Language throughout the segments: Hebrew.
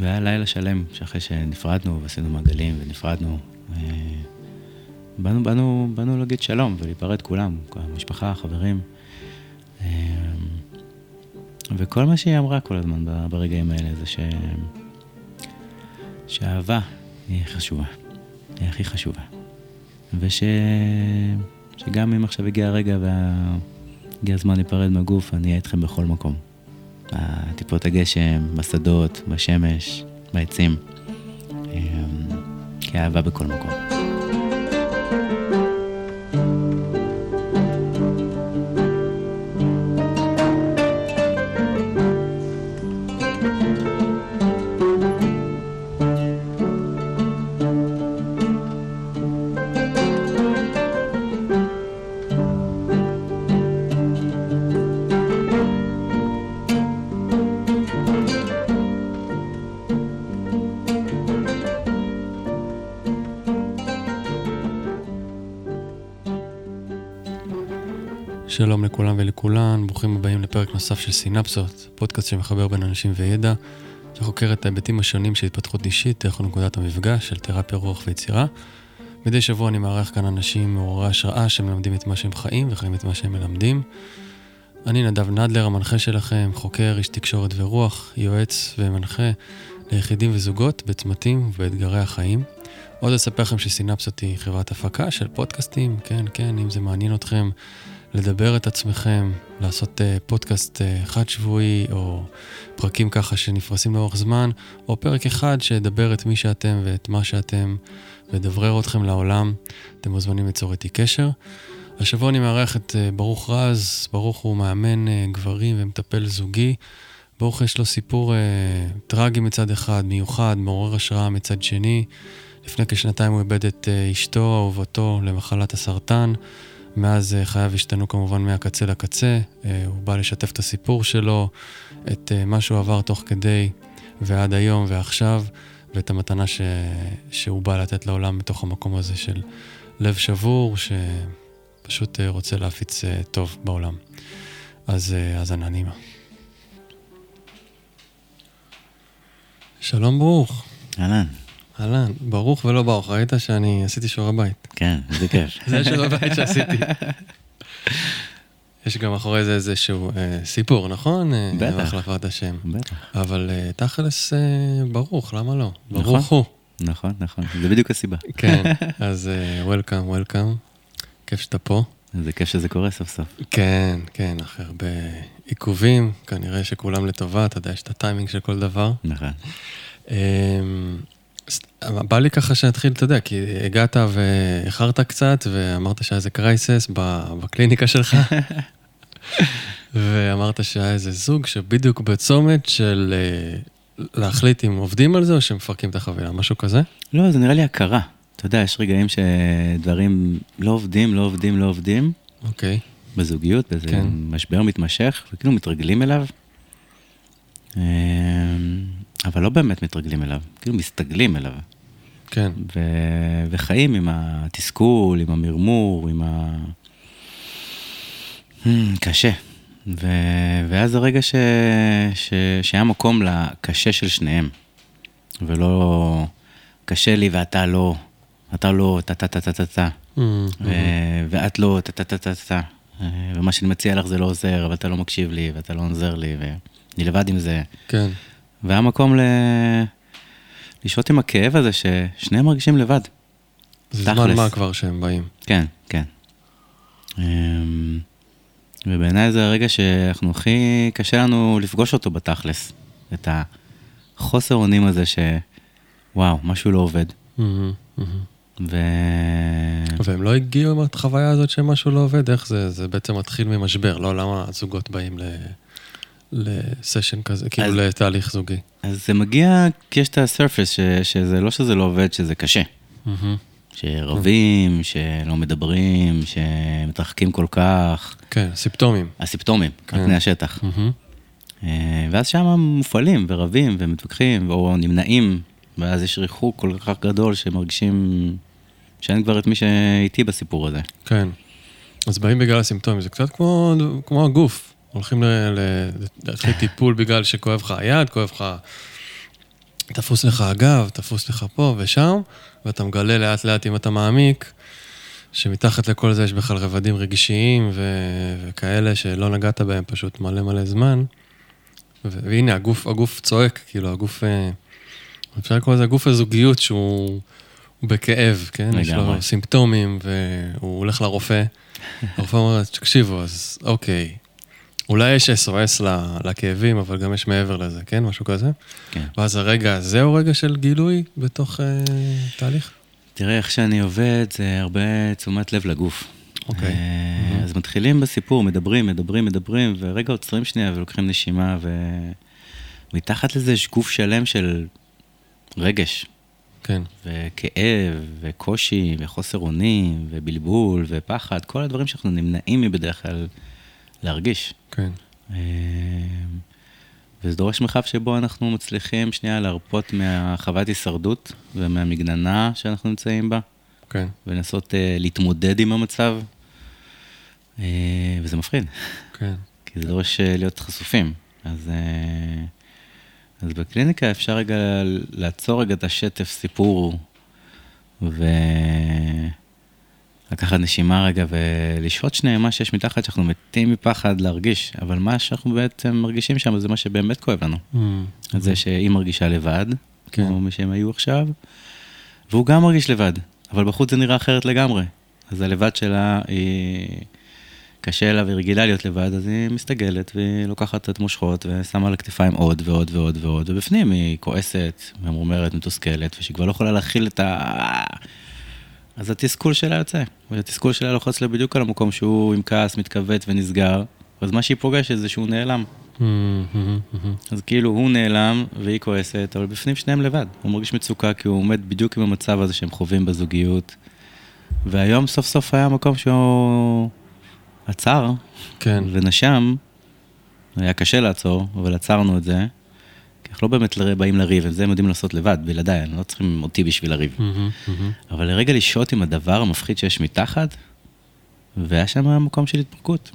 והיה לילה שלם, שאחרי שנפרדנו ועשינו מעגלים ונפרדנו, אה, באנו, באנו, באנו להגיד שלום ולהיפרד כולם, המשפחה, החברים. אה, וכל מה שהיא אמרה כל הזמן ברגעים האלה זה ש... שהאהבה היא חשובה, היא הכי חשובה. וש... שגם אם עכשיו הגיע הרגע והגיע הזמן להיפרד מהגוף, אני אהיה איתכם בכל מקום. בטיפות הגשם, בשדות, בשמש, בעצים. אה, כי אהבה בכל מקום. ברוכים הבאים לפרק נוסף של סינפסות, פודקאסט שמחבר בין אנשים וידע, שחוקר את ההיבטים השונים של התפתחות אישית דרך נקודת המפגש של תרפיה רוח ויצירה. מדי שבוע אני מארח כאן אנשים מעוררי השראה שמלמדים את מה שהם חיים וחיים את מה שהם מלמדים. אני נדב נדלר, המנחה שלכם, חוקר, איש תקשורת ורוח, יועץ ומנחה ליחידים וזוגות בצמתים ובאתגרי החיים. עוד אספר לכם שסינפסות היא חברת הפקה של פודקאסטים, כן, כן, אם זה מעניין אתכם. לדבר את עצמכם, לעשות uh, פודקאסט uh, חד שבועי, או פרקים ככה שנפרסים לאורך זמן, או פרק אחד שידבר את מי שאתם ואת מה שאתם, ודברר אתכם לעולם, אתם מוזמנים ליצור איתי קשר. השבוע אני מארח את uh, ברוך רז, ברוך הוא מאמן גברים ומטפל זוגי. ברוך יש לו סיפור uh, טרגי מצד אחד, מיוחד, מעורר השראה מצד שני. לפני כשנתיים הוא איבד את אשתו, אהובתו, למחלת הסרטן. מאז אה, חייו השתנו כמובן מהקצה לקצה, אה, הוא בא לשתף את הסיפור שלו, את אה, מה שהוא עבר תוך כדי ועד היום ועכשיו, ואת המתנה ש... שהוא בא לתת לעולם מתוך המקום הזה של לב שבור, שפשוט רוצה להפיץ טוב בעולם. אז האזנה נעימה. שלום ברוך. אהלן. אהלן, ברוך ולא ברוך, ראית שאני עשיתי שיעורי בית. כן, איזה כיף. זה שיעורי בית שעשיתי. יש גם אחורי זה איזשהו אה, סיפור, נכון? אה, בטח. החלפת השם. בטח. אבל אה, תכלס אה, ברוך, למה לא? נכון, ברוך הוא. נכון, נכון, זה בדיוק הסיבה. כן, אז וולקאם, אה, וולקאם. כיף שאתה פה. זה כיף שזה קורה סוף סוף. כן, כן, אחרי הרבה עיכובים, כנראה שכולם לטובה, אתה יודע, יש את הטיימינג של כל דבר. נכון. אמ, בא לי ככה שנתחיל, אתה יודע, כי הגעת ואיחרת קצת, ואמרת שהיה איזה קרייסס בקליניקה שלך, ואמרת שהיה איזה זוג שבדיוק בצומת של אה, להחליט אם עובדים על זה או שמפרקים את החבילה, משהו כזה? לא, זה נראה לי הכרה. אתה יודע, יש רגעים שדברים לא עובדים, לא עובדים, לא עובדים. אוקיי. Okay. בזוגיות, באיזה כן. משבר מתמשך, וכאילו מתרגלים אליו. אבל לא באמת מתרגלים אליו, כאילו מסתגלים אליו. כן. ו- וחיים עם התסכול, עם המרמור, עם ה... Hmm, קשה. ו- ואז הרגע ש- ש- שהיה מקום לקשה של שניהם, ולא קשה לי ואתה לא, אתה לא, טה-טה-טה-טה-טה, mm, ואת לא, טה-טה-טה-טה-טה, ומה שאני מציע לך זה לא עוזר, ואתה לא מקשיב לי, ואתה לא עוזר לי, ואני לבד עם זה. כן. והיה מקום ל... לשהות עם הכאב הזה ששניהם מרגישים לבד. זה זמן מה כבר שהם באים. כן, כן. אמ, ובעיניי זה הרגע שאנחנו הכי קשה לנו לפגוש אותו בתכלס. את החוסר אונים הזה שוואו, משהו לא עובד. ו... והם לא הגיעו עם החוויה הזאת שמשהו לא עובד? איך זה? זה בעצם מתחיל ממשבר, לא? למה הזוגות באים ל... לסשן כזה, כאילו לתהליך זוגי? אז זה מגיע כי יש את הסרפס, שזה לא שזה לא עובד, שזה קשה. שרבים, שלא מדברים, שמתרחקים כל כך. כן, סימפטומים. הסימפטומים, על כן. פני השטח. אה, ואז שם מופעלים ורבים ומתווכחים, או נמנעים, ואז יש ריחוק כל כך גדול שמרגישים שאין כבר את מי שאיתי בסיפור הזה. כן. אז באים בגלל הסימפטומים, זה קצת כמו, כמו הגוף. הולכים להתחיל טיפול בגלל שכואב לך היד, כואב לך תפוס לך הגב, תפוס לך פה ושם, ואתה מגלה לאט לאט אם אתה מעמיק, שמתחת לכל זה יש בכלל רבדים רגשיים ו- וכאלה שלא נגעת בהם פשוט מלא מלא זמן. ו- והנה, הגוף, הגוף צועק, כאילו, הגוף... אה, אפשר לקרוא לזה גוף הזוגיות שהוא הוא בכאב, כן? יש לו. סימפטומים, והוא הולך לרופא. הרופא אומר, תקשיבו, אז אוקיי, אולי יש SOS לכאבים, אבל גם יש מעבר לזה, כן? משהו כזה. כן. ואז הרגע הזה הוא רגע של גילוי בתוך אה, תהליך? תראה, איך שאני עובד, זה הרבה תשומת לב לגוף. אוקיי. אה, אז מתחילים בסיפור, מדברים, מדברים, מדברים, ורגע עוצרים שנייה ולוקחים נשימה, ומתחת לזה יש גוף שלם של רגש, כן, וכאב, וקושי, וחוסר אונים, ובלבול, ופחד, כל הדברים שאנחנו נמנעים מבדרך כלל להרגיש. כן. אה, וזה דורש מרחב שבו אנחנו מצליחים שנייה להרפות מהחוויית הישרדות ומהמגננה שאנחנו נמצאים בה, כן, ולנסות אה, להתמודד עם המצב, אה, וזה מפחיד, כן. כי זה דורש אה, להיות חשופים. אז, אה, אז בקליניקה אפשר רגע לעצור רגע את השטף סיפור, ולקחת נשימה רגע ולשהות שנייה מה שיש מתחת, שאנחנו מתים מפחד להרגיש, אבל מה שאנחנו בעצם מרגישים שם זה מה שבאמת כואב לנו. Mm, על זה שהיא מרגישה לבד, כן. כמו מי שהם היו עכשיו, והוא גם מרגיש לבד, אבל בחוץ זה נראה אחרת לגמרי. אז הלבד שלה, היא... קשה לה והיא רגילה להיות לבד, אז היא מסתגלת והיא לוקחת את מושכות ושמה על הכתפיים עוד ועוד ועוד ועוד, ובפנים היא כועסת, ממורמרת, מתוסכלת, ושהיא כבר לא יכולה להכיל את ה... אז התסכול שלה יוצא, והתסכול שלה לוחץ לה בדיוק על המקום שהוא עם כעס מתכווץ ונסגר, אז מה שהיא פוגשת זה שהוא נעלם. mm, mm, mm, mm. אז כאילו הוא נעלם והיא כועסת, אבל בפנים שניהם לבד. הוא מרגיש מצוקה כי הוא עומד בדיוק עם המצב הזה שהם חווים בזוגיות. והיום סוף סוף היה מקום שהוא עצר כן, ונשם. היה קשה לעצור, אבל עצרנו את זה. כי אנחנו לא באמת באים לריב, את זה הם יודעים לעשות לבד, בלעדיי, הם לא צריכים אותי בשביל לריב. Mm, mm, mm. אבל לרגע לשהות עם הדבר המפחיד שיש מתחת, והיה שם מקום של התפרקות.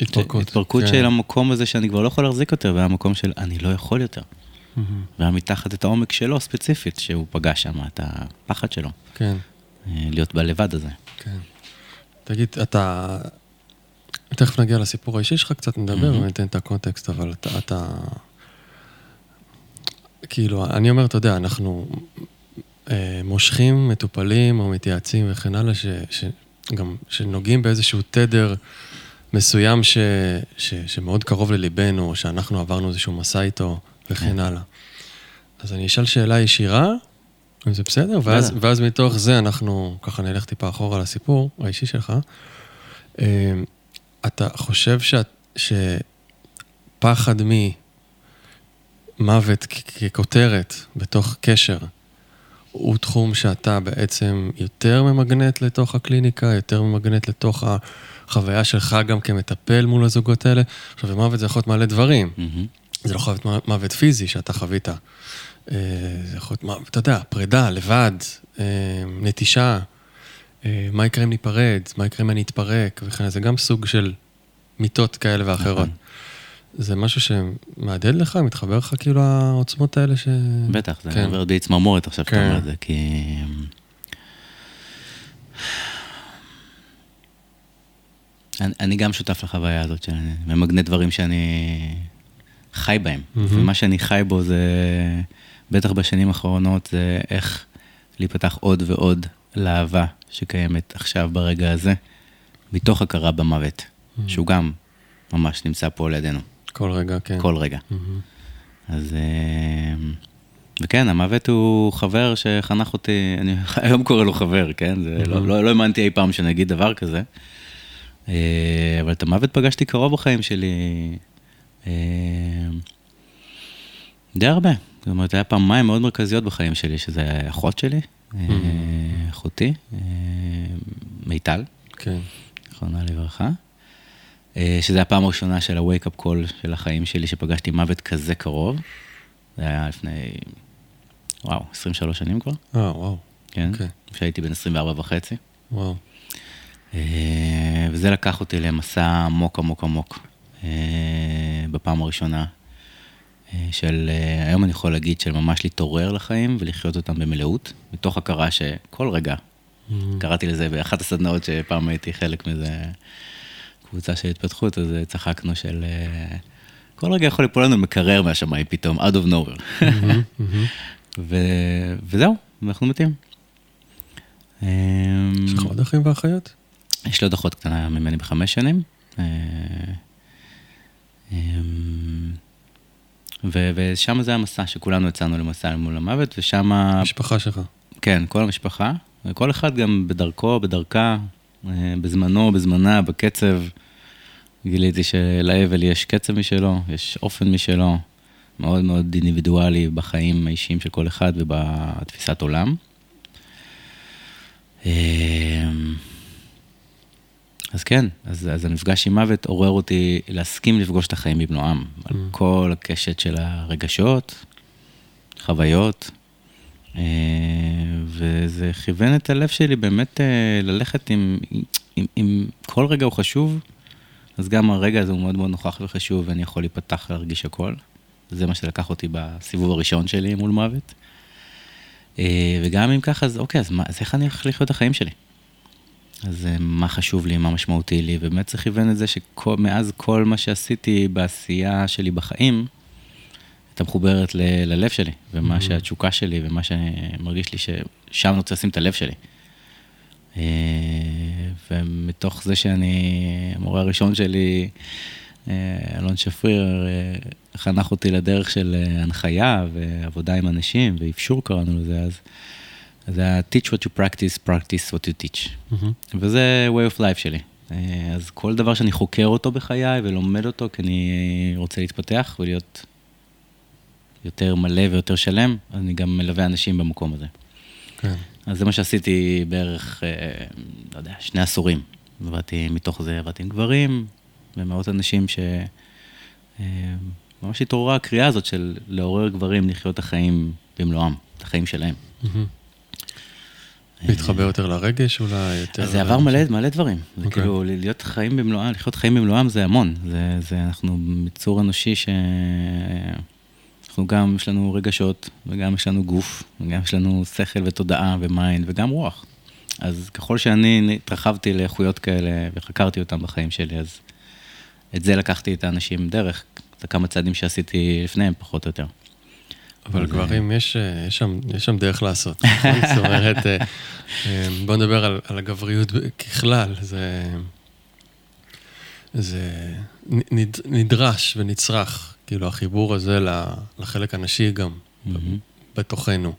התפרקות. התפרקות כן. של המקום הזה שאני כבר לא יכול להחזיק יותר, והיה מקום של אני לא יכול יותר. Mm, והיה מתחת את העומק שלו ספציפית, שהוא פגש שם, את הפחד שלו, כן, אה, להיות בלבד הזה. כן. תגיד, אתה... תכף נגיע לסיפור האישי שלך קצת, נדבר מהמם. וניתן את הקונטקסט, אבל אתה... אתה... כאילו, אני אומר, אתה יודע, אנחנו אה, מושכים מטופלים או מתייעצים וכן הלאה, ש, ש, גם שנוגעים באיזשהו תדר מסוים ש, ש, שמאוד קרוב לליבנו, או שאנחנו עברנו איזשהו מסע איתו וכן כן. הלאה. אז אני אשאל שאלה ישירה, אם זה בסדר, ואז. ואז מתוך זה אנחנו ככה נלך טיפה אחורה לסיפור האישי שלך. אה, אתה חושב שאת, שפחד ממוות כ- ככותרת בתוך קשר, הוא תחום שאתה בעצם יותר ממגנט לתוך הקליניקה, יותר ממגנט לתוך החוויה שלך גם כמטפל מול הזוגות האלה. עכשיו, מוות זה יכול להיות מלא דברים. מהמם. זה לא חייב להיות מוות פיזי שאתה חווית. אה, זה יכול להיות, מוות, אתה יודע, פרידה, לבד, אה, נטישה, אה, מה יקרה אם ניפרד, מה יקרה אם אני אתפרק, וכן. זה גם סוג של מיטות כאלה ואחרות. נכון. זה משהו שמהדהד לך, מתחבר לך כאילו העוצמות האלה ש... בטח, זה כן. עובר די צמרמורת עכשיו שאתה כן. אומר את זה, כי... אני, אני גם שותף לחוויה הזאת, שאני ממגנט דברים שאני חי בהם. מהמם. ומה שאני חי בו זה, בטח בשנים האחרונות, זה איך להיפתח עוד ועוד לאהבה שקיימת עכשיו ברגע הזה, מתוך הכרה במוות, שהוא גם ממש נמצא פה לידינו, כל רגע, כן. כל רגע. מהמם. אז... אה, וכן, המוות הוא חבר שחנך אותי, אני היום קורא לו חבר, כן? זה לא, לא, לא האמנתי אי פעם שאני אגיד דבר כזה. אה, אבל את המוות פגשתי קרוב בחיים שלי אה, די הרבה. זאת אומרת, היה פעמיים מאוד מרכזיות בחיים שלי, שזה אחות שלי, אה, אחותי, מיטל, כן. זיכרונה לברכה. אה, שזה הפעם הראשונה של ה-wake up call של החיים שלי, שפגשתי מוות כזה קרוב. זה היה לפני, וואו, 23 שנים כבר, אה, וואו, כן? אוקיי. כשהייתי בן 24 וחצי. וואו. אה, וזה לקח אותי למסע עמוק עמוק עמוק, אה, בפעם הראשונה. של, היום אני יכול להגיד של ממש להתעורר לחיים ולחיות אותם במלאות, מתוך הכרה שכל רגע, Mm-hmm. קראתי לזה באחת הסדנאות שפעם הייתי חלק מזה, קבוצה של התפתחות, אז אה, צחקנו של... אה, כל רגע יכול ליפול לנו מקרר מהשמיים פתאום, out of nowhere. ו... וזהו, אנחנו מתים. אמ, יש לך עוד אחים ואחיות? יש לי עוד אחות קטנה ממני בחמש שנים. אה, אמ, ו- ושם זה המסע, שכולנו יצאנו למסע מול המוות, ושם, המשפחה שלך. כן, כל המשפחה, וכל אחד גם בדרכו, בדרכה, בזמנו, בזמנה, בקצב. גיליתי שלאבל יש קצב משלו, יש אופן משלו, מאוד מאוד אינדיבידואלי בחיים האישיים של כל אחד ובתפיסת עולם. אמ, אז כן, אז, אז המפגש עם מוות עורר אותי להסכים לפגוש את החיים במלואם, על כל הקשת של הרגשות, חוויות, אה, וזה כיוון את הלב שלי באמת אה, ללכת עם, עם, עם כל רגע הוא חשוב, אז גם הרגע הזה הוא מאוד מאוד נוכח וחשוב, ואני יכול להיפתח להרגיש הכל. זה מה שלקח אותי בסיבוב הראשון שלי מול מוות. אה, וגם אם ככה, אז אוקיי, אז, מה, אז איך אני הולך לחיות את החיים שלי? אז אה, מה חשוב לי, מה משמעותי לי, ובאמת צריך לכוון את זה שמאז כל מה שעשיתי בעשייה שלי בחיים, הייתה מחוברת ל- ללב שלי, ומה Mhm. שהתשוקה שלי, ומה שמרגיש לי ששם אני רוצה לשים את הלב שלי. אה, ומתוך זה שאני, המורה הראשון שלי, אה, אלון שפריר, אה, חנך אותי לדרך של הנחיה ועבודה עם אנשים, ואפשור קראנו לזה אז. זה היה teach what you practice, practice what you teach. מהמם. וזה way of life שלי. אז כל דבר שאני חוקר אותו בחיי ולומד אותו, כי אני רוצה להתפתח ולהיות יותר מלא ויותר שלם, אני גם מלווה אנשים במקום הזה. כן. אז זה מה שעשיתי בערך, אה, לא יודע, שני עשורים. עבדתי, מתוך זה עבדתי עם גברים ומאות אנשים ש... אה, ממש התעוררה הקריאה הזאת של לעורר גברים לחיות את החיים במלואם, את החיים שלהם. מהמם. להתחבר יותר לרגש אולי, יותר... אז זה עבר מלא, מלא דברים. זה אוקיי. כאילו, להיות חיים במלואם, לחיות חיים במלואם זה המון. זה, זה, אנחנו מצור אנושי ש... אנחנו גם, יש לנו רגשות, וגם יש לנו גוף, וגם יש לנו שכל ותודעה ו mind, וגם רוח. אז ככל שאני התרחבתי לאיכויות כאלה וחקרתי אותם בחיים שלי, אז את זה לקחתי את האנשים דרך, זה כמה צעדים שעשיתי לפניהם, פחות או יותר. אבל גברים, יש, אה, יש, שם, יש שם דרך לעשות, נכון? זאת אומרת, אה, אה, בוא נדבר על, על הגבריות ככלל, זה, זה נד, נדרש ונצרך, כאילו החיבור הזה לחלק הנשי גם, מהמם. בתוכנו,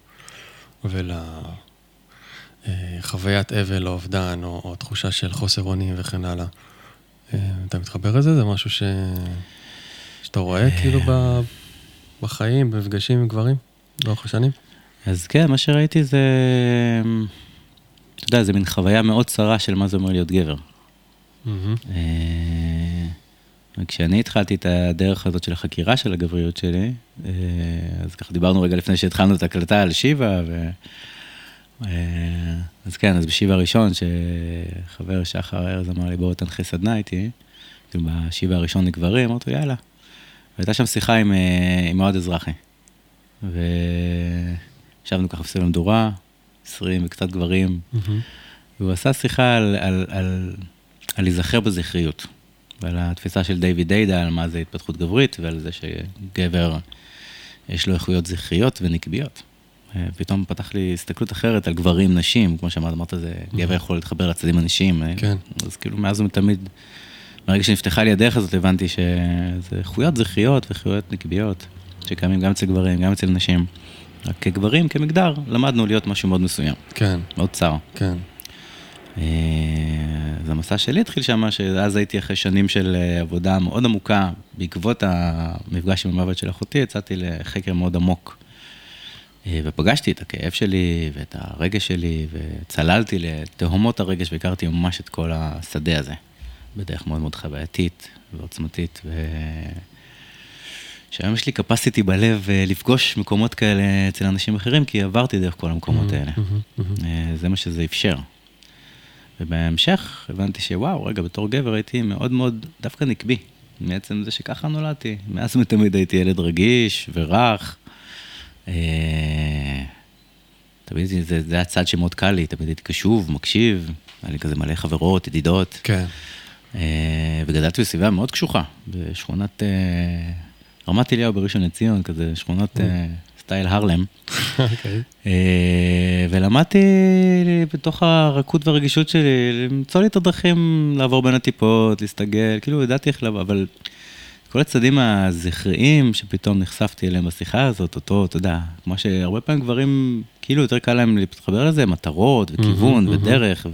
ולחוויית אבל או אובדן, או, או תחושה של חוסר אונים וכן הלאה. אה, אתה מתחבר לזה? זה משהו ש... שאתה רואה כאילו ב... בחיים, במפגשים עם גברים לאורך השנים? אז כן, מה שראיתי זה, אתה יודע, זה מין חוויה מאוד צרה של מה זה אומר להיות גבר. מהמם. אה, כשאני התחלתי את הדרך הזאת של החקירה של הגבריות שלי, אה, אז ככה דיברנו רגע לפני שהתחלנו את ההקלטה על שיבה, ו... אה, אז כן, אז בשיבה הראשון, שחבר שחר ארז אמר לי, בואו תנחה סדנה איתי, כאילו בשיבה הראשון לגברים, אמרתי יאללה. והייתה שם שיחה עם, אה, עם אוהד אזרחי. וישבנו ככה בסביב המדורה, 20 וקצת גברים, מהמם. והוא עשה שיחה על, על, על, על להיזכר בזכריות, ועל התפיסה של דיוויד דיידה, על מה זה התפתחות גברית, ועל זה שגבר, יש לו איכויות זכריות ונקביות. אה, פתאום פתח לי הסתכלות אחרת על גברים, נשים, כמו שאמרת, אמרת, זה גבר יכול להתחבר לצדדים הנשיים. אה, כן. אז כאילו מאז ומתמיד, מהרגע שנפתחה לי הדרך הזאת, הבנתי שזה איכויות זכריות ואיכויות נקביות, שקיימים גם אצל גברים, גם אצל נשים. רק כגברים, כמגדר, למדנו להיות משהו מאוד מסוים, כן, מאוד צר. כן. אה, אז המסע שלי התחיל שם, שאז הייתי אחרי שנים של אה, עבודה מאוד עמוקה, בעקבות המפגש עם המוות של אחותי, יצאתי לחקר מאוד עמוק. אה, ופגשתי את הכאב שלי ואת הרגש שלי, וצללתי לתהומות הרגש והכרתי ממש את כל השדה הזה, בדרך מאוד מאוד חווייתית ועוצמתית. ו... שהיום יש לי capacity בלב אה, לפגוש מקומות כאלה אצל אנשים אחרים, כי עברתי דרך כל המקומות האלה. מהמם, מהמם. אה, זה מה שזה אפשר. ובהמשך הבנתי שוואו, רגע, בתור גבר הייתי מאוד מאוד דווקא נקבי. מעצם זה שככה נולדתי. מאז ותמיד הייתי ילד רגיש ורך. אה, תמיד זה, זה הצד שמאוד קל לי, תמיד הייתי קשוב, מקשיב, היה לי כזה מלא חברות, ידידות. כן. אה, וגדלתי בסביבה מאוד קשוחה, בשכונת אה, רמת אליהו בראשון לציון, כזה שכונות סטייל הרלם. אוקיי. אה, ולמדתי בתוך הרכות והרגישות שלי למצוא לי את הדרכים לעבור בין הטיפות, להסתגל, כאילו ידעתי איך לבוא, אבל כל הצדדים הזכריים שפתאום נחשפתי אליהם בשיחה הזאת, אותו, אתה יודע, כמו שהרבה פעמים גברים, כאילו יותר קל להם להתחבר לזה, מטרות וכיוון ודרך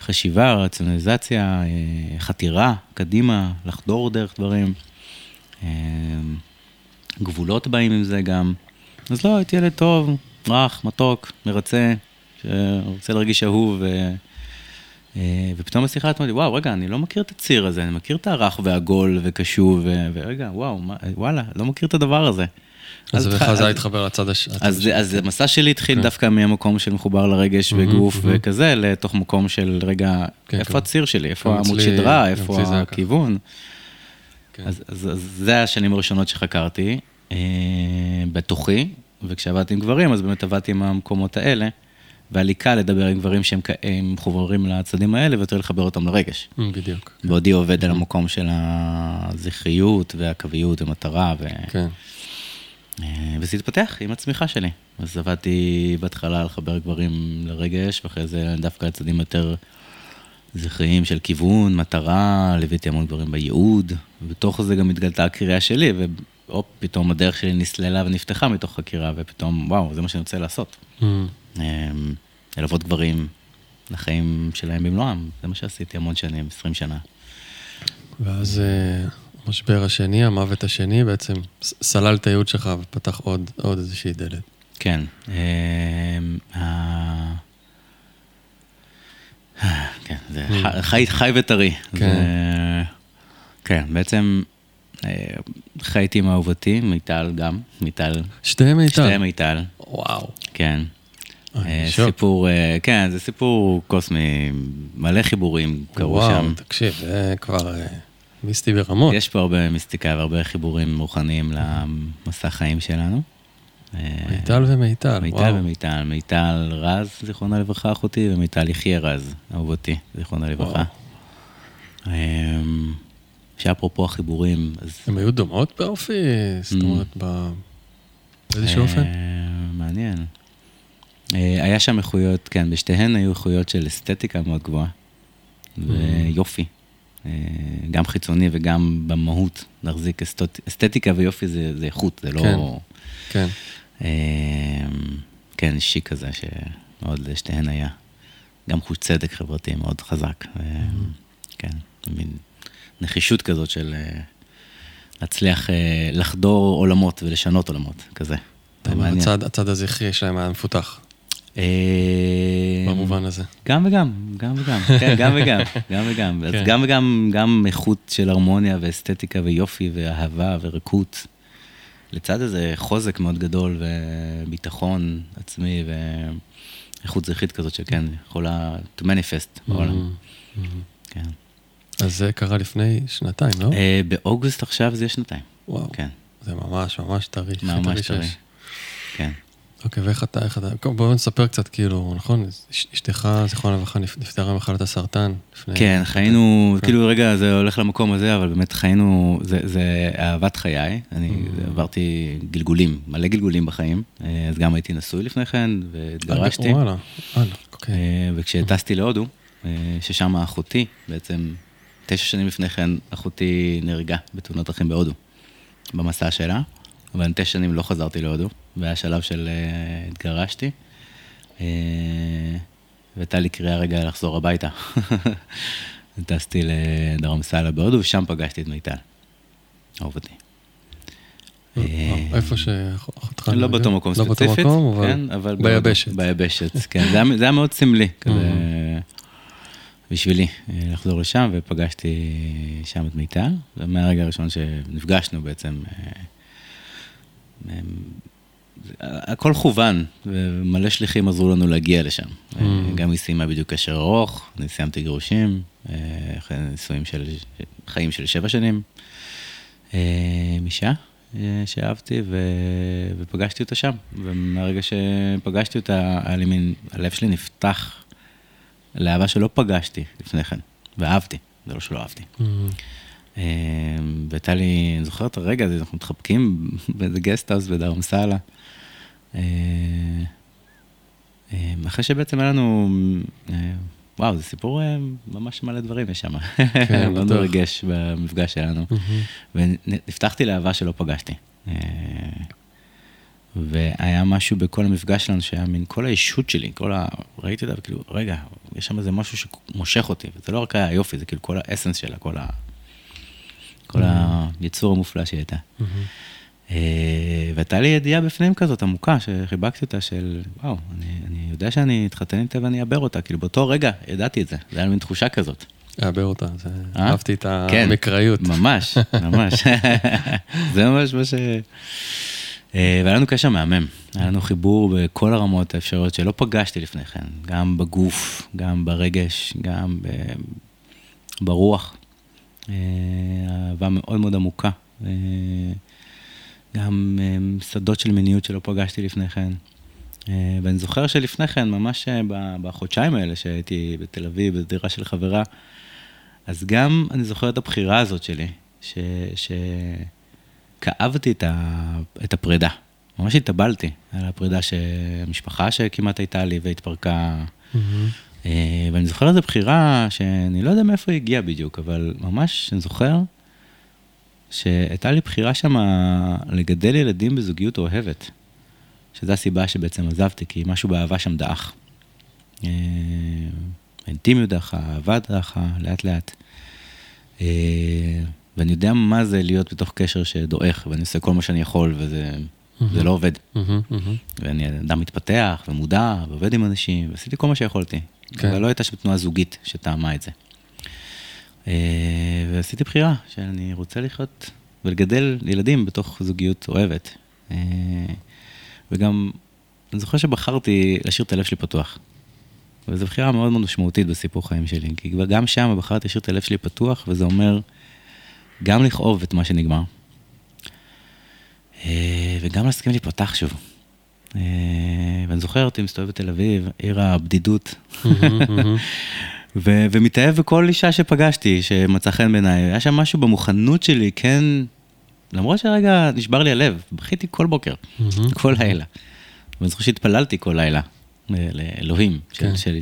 וחשיבה, רציונליזציה, אה, חתירה קדימה, לחדור דרך דברים. גבולות באים עם זה גם. אז לא, הייתי ילד טוב, רך, מתוק, מרצה, שרוצה להרגיש אהוב, ו... אה, ופתאום בשיחה אמרתי, וואו, רגע, אני לא מכיר את הציר הזה, אני מכיר את הרך והעגול וקשוב. ורגע, וואו, מה, וואלה, לא מכיר את הדבר הזה. אז לך זה התחבר לצד הש... הצד אז, השני. אז המסע שלי התחיל כן. דווקא מהמקום של מחובר לרגש מהמם, וגוף מהמם. וכזה, לתוך מקום של רגע, כן, איפה כן. הציר שלי, איפה העמוד שדרה, איפה אצלי זה. הכיוון. כן. אז, אז, אז זה השנים הראשונות שחקרתי, אה, בתוכי, וכשעבדתי עם גברים, אז באמת עבדתי עם המקומות האלה, והיה לי קל לדבר עם גברים שהם מחוברים לצדדים האלה, ויותר לחבר אותם לרגש. Mm, בדיוק. בעודי עובד על המקום של הזכריות והקוויות ומטרה, ו... כן. אה, וזה התפתח עם הצמיחה שלי. אז עבדתי בהתחלה לחבר גברים לרגש, ואחרי זה דווקא לצדדים יותר זכריים של כיוון, מטרה, ליוויתי המון גברים בייעוד, ובתוך זה גם התגלתה הקריאה שלי, והופ, פתאום הדרך שלי נסללה ונפתחה מתוך חקירה, ופתאום, וואו, זה מה שאני רוצה לעשות. Mm, אה, ללוות גברים לחיים שלהם במלואם, זה מה שעשיתי המון שנים, 20 שנה. ואז אה, המשבר השני, המוות השני, בעצם סלל את הייעוד שלך ופתח עוד עוד איזושהי דלת. כן. כן, זה חי, חי וטרי. כן. זה- כן, בעצם אה, חייתי עם אהובתי, מיטל גם, מיטל, שתיהם מיטל. שתיהם מיטל, וואו. כן. אה, אה, שוק. סיפור, כן, זה סיפור קוסמי, מלא חיבורים קרו וואו, שם. תקשיב, זה כבר מיסטי ברמות. יש פה הרבה מיסטיקה והרבה חיבורים רוחניים למסע חיים שלנו. אה, מיטל ומיטל, מיטל וואו. ומיטל, מיטל רז, זיכרונה לברכה, אחותי, ומיטל יחיה רז, אהובתי, זיכרונה לברכה. אמ, שאפרופו החיבורים, אז... הן היו דומות באופי? זאת Mm. אומרת, באיזשהו אופן? אה, מעניין. אה, היה שם איכויות, כן, בשתיהן היו איכויות של אסתטיקה מאוד גבוהה, ויופי. אה, גם חיצוני וגם במהות, להחזיק אסתות- אסתטיקה ויופי זה זה איכות, זה לא... כן. כן. אה, כן, אישי כזה, שמאוד לשתיהן היה. גם חוש צדק חברתי מאוד חזק. אה, כן, מין נחישות כזאת של אה, להצליח אה, לחדור עולמות ולשנות עולמות, כזה. הצד- הצד הזכרי שלהם היה מפותח, אה, במובן הזה. גם וגם, גם וגם, כן, גם וגם, גם וגם. אז כן. גם וגם, גם איכות של הרמוניה ואסתטיקה ויופי ואהבה וריקות. לצד איזה חוזק מאוד גדול וביטחון עצמי ואיכות זכרית כזאת שכן, יכולה to manifest בעולם. Mm, mm. כן. אז זה קרה לפני שנתיים, לא? אה, באוגוסט עכשיו זה יהיה שנתיים. וואו. כן, זה ממש ממש טרי. ממש. טרי. כן. אוקיי, ואיך אתה, איך אתה, בואו נספר קצת, כאילו, נכון? אש- אשתך, זיכרונה לברכה, נפ- נפטרה ממחלת הסרטן. לפני... כן, חיינו, כן. כאילו רגע זה הולך למקום הזה, אבל באמת חיינו, זה, אהבת חיי, אני Mm. עברתי גלגולים, מלא גלגולים בחיים, אה, אז גם הייתי נשוי לפני כן, והתגרשתי, אה, וואלה, אה, אוקיי. אה, וכשטסתי להודו, ששם אחותי, בעצם תשע שנים לפני כן, אחותי נהרגה בתאונת דרכים בהודו, במסע שלה, אבל אני תשע שנים לא חזרתי להודו, והיה שלב של אה, התגרשתי, אה, והייתה לי קריאה רגע לחזור הביתה. טסתי לדרום סאלה בהודו, ושם פגשתי את מיטל, אהובתי. אה, איפה שאחותך... לא? באותו מקום לא ספציפית, אבל כן, אבל ביבשת. ביבשת, כן, זה היה- מאוד סמלי, כזה, Mhm. בשבילי, לחזור לשם, ופגשתי שם את מיטל, ומהרגע הראשון שנפגשנו בעצם, הכל חוון, ומלא שליחים עזרו לנו להגיע לשם. Mm. גם היא סיימה בדיוק קשר ארוך, אני סיימתי גירושים, אה, נישואים של, חיים של שבע שנים. אה, עם אישה אה, שאהבתי, ו... ופגשתי אותה שם. ומהרגע שפגשתי אותה, היה לי מין, הלב שלי נפתח לאהבה שלא פגשתי לפני כן, ואהבתי, זה לא שלא אהבתי. Mm. אה, והייתה לי, אני זוכר את הרגע הזה, אנחנו מתחבקים באיזה גסטהאוס בדרמסלה. אה, אה, אחרי שבעצם היה לנו, וואו, זה סיפור ממש מלא דברים יש שם. כן, מאוד בטוח. מרגש במפגש שלנו. ונפתחתי לאהבה שלא פגשתי. והיה משהו בכל המפגש שלנו שהיה מין כל האישות שלי, כל ה... ראיתי אותה וכאילו, רגע, יש שם איזה משהו שמושך אותי, וזה לא רק היופי, זה כאילו כל האסנס שלה, כל ה... כל היצור המופלא שהיא הייתה. אה, והייתה לי ידיעה בפנים כזאת עמוקה, שחיבקתי אותה של, וואו, אני, אני יודע שאני אתחתן איתה ואני אעבר אותה, כאילו באותו רגע ידעתי את זה, זה היה לי מין תחושה כזאת. אעבר אותה, זה- אה? אהבתי את כן, המקראיות. ממש, ממש. זה ממש מה ש... אה, והיה לנו קשר מהמם, היה לנו חיבור בכל הרמות האפשריות שלא פגשתי לפני כן, גם בגוף, גם ברגש, גם ב... ברוח. אה, אהבה מאוד מאוד עמוקה. אה, גם אה, שדות של מיניות שלא פגשתי לפני כן. ואני זוכר שלפני כן, ממש בחודשיים האלה שהייתי בתל אביב, בדירה של חברה, אז גם אני זוכר את הבחירה הזאת שלי, ש... שכאבתי ה... את הפרידה. ממש התאבלתי על הפרידה שהמשפחה שכמעט הייתה לי והתפרקה. מהמם. אה, ואני זוכר איזו בחירה שאני לא יודע מאיפה היא הגיעה בדיוק, אבל ממש אני זוכר שהייתה לי בחירה שם לגדל ילדים בזוגיות אוהבת. שזו הסיבה שבעצם עזבתי, כי משהו באהבה שם דעך. אה, האינטימיות דעכה, האהבה דעכה, לאט לאט. אה, ואני יודע מה זה להיות בתוך קשר שדועך, ואני עושה כל מה שאני יכול, וזה זה לא עובד. מהמם. מהמם. ואני אדם מתפתח ומודע ועובד עם אנשים, ועשיתי כל מה שיכולתי. כן. אבל לא הייתה שם תנועה זוגית שטעמה את זה. אה, ועשיתי בחירה שאני רוצה לחיות ולגדל ילדים בתוך זוגיות אוהבת. אה, וגם, אני זוכר שבחרתי להשאיר את הלב שלי פתוח. וזו בחירה מאוד מאוד משמעותית בסיפור חיים שלי, כי כבר גם שם בחרתי להשאיר את הלב שלי פתוח, וזה אומר גם לכאוב את מה שנגמר, אה, וגם להסכים להיפתח שוב. אה, ואני זוכר אותי מסתובב בתל אביב, עיר הבדידות. ו- ומתאהב בכל אישה שפגשתי, שמצא חן בעיניי. היה שם משהו במוכנות שלי, כן, למרות שרגע נשבר לי הלב, בכיתי כל בוקר. כל לילה. ואני זוכר שהתפללתי כל לילה לאלוהים, כן. של,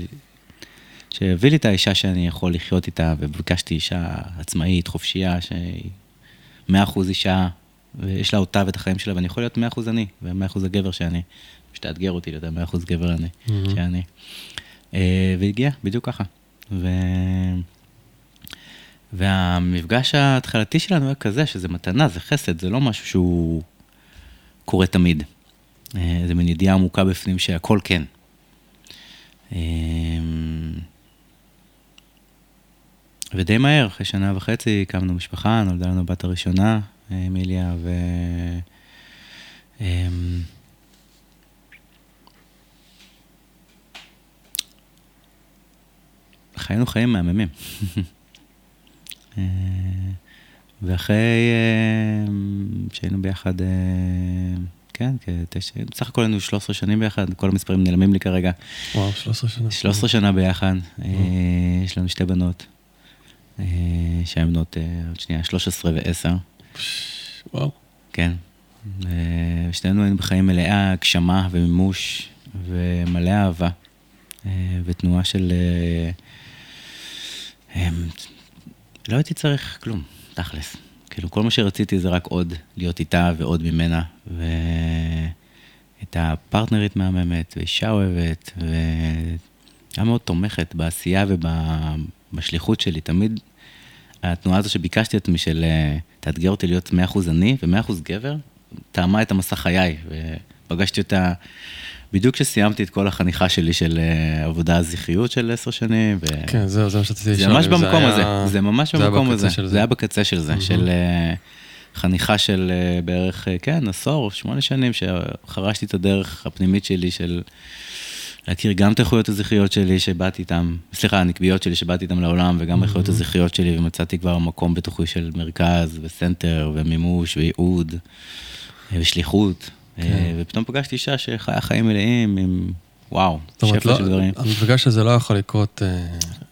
שהביא לי את האישה שאני יכול לחיות איתה, וביקשתי אישה עצמאית, חופשייה, שהיא מאה אחוז אישה, ויש לה אותה ואת החיים שלה, ואני יכול להיות מאה אחוז אני, ומאה אחוז הגבר שאני. שתאתגר אותי להיות מאה אחוז גבר אני, מהמם. שאני. אה, והגיע, בדיוק ככה. ו... והמפגש ההתחלתי שלנו היה כזה, שזה מתנה, זה חסד, זה לא משהו שהוא קורה תמיד. אה, זה מין ידיעה עמוקה בפנים שהכל כן. אה, ודי מהר, אחרי שנה וחצי הקמנו משפחה, נולדה לנו הבת הראשונה, אמיליה, ו... אמ, חיינו חיים מהממים. אה, ואחרי אה, שהיינו ביחד, אה, כן, כתשע, בסך הכל היינו 13 שנים ביחד, כל המספרים נעלמים לי כרגע. וואו, 13 שנה. 13 שנה ביחד, אה, יש לנו שתי בנות, שהן בנות עוד שנייה, 13 ו-10, וואו. כן. אה, שנינו היינו בחיים מלאי הגשמה ומימוש ומלא אהבה אה, ותנועה של... אה, לא הייתי צריך כלום, תכלס. כאילו, כל מה שרציתי זה רק עוד להיות איתה ועוד ממנה, והייתה פרטנרית מהממת, ואישה אוהבת, והיה מאוד תומכת בעשייה ובשליחות שלי. תמיד התנועה הזו שביקשתי את של תאתגר אותי להיות 100% אני ו-100% גבר, טעמה את המסע חיי, ופגשתי אותה בדיוק כשסיימתי את כל החניכה שלי של אה, עבודה זכריות של עשר שנים. ו... כן, זהו, זה מה שרציתי זה לשאול. ממש אם במקום היה- הזה, זה ממש זה במקום הזה, של זה היה בקצה של זה, של אה, חניכה של אה, בערך, כן, עשור, שמונה שנים, שחרשתי את הדרך הפנימית שלי של להכיר גם את האיכויות הזכריות שלי שבאתי איתן, סליחה, הנקביות שלי שבאתי איתן לעולם, וגם האיכויות הזכריות שלי, ומצאתי כבר מקום בתוכי של מרכז, וסנטר, ומימוש, וייעוד, אה, ושליחות. כן. ופתאום פגשתי אישה שחיה חיים מלאים עם, וואו, שפע לא, של דברים. המפגש הזה לא יכול לקרות אה,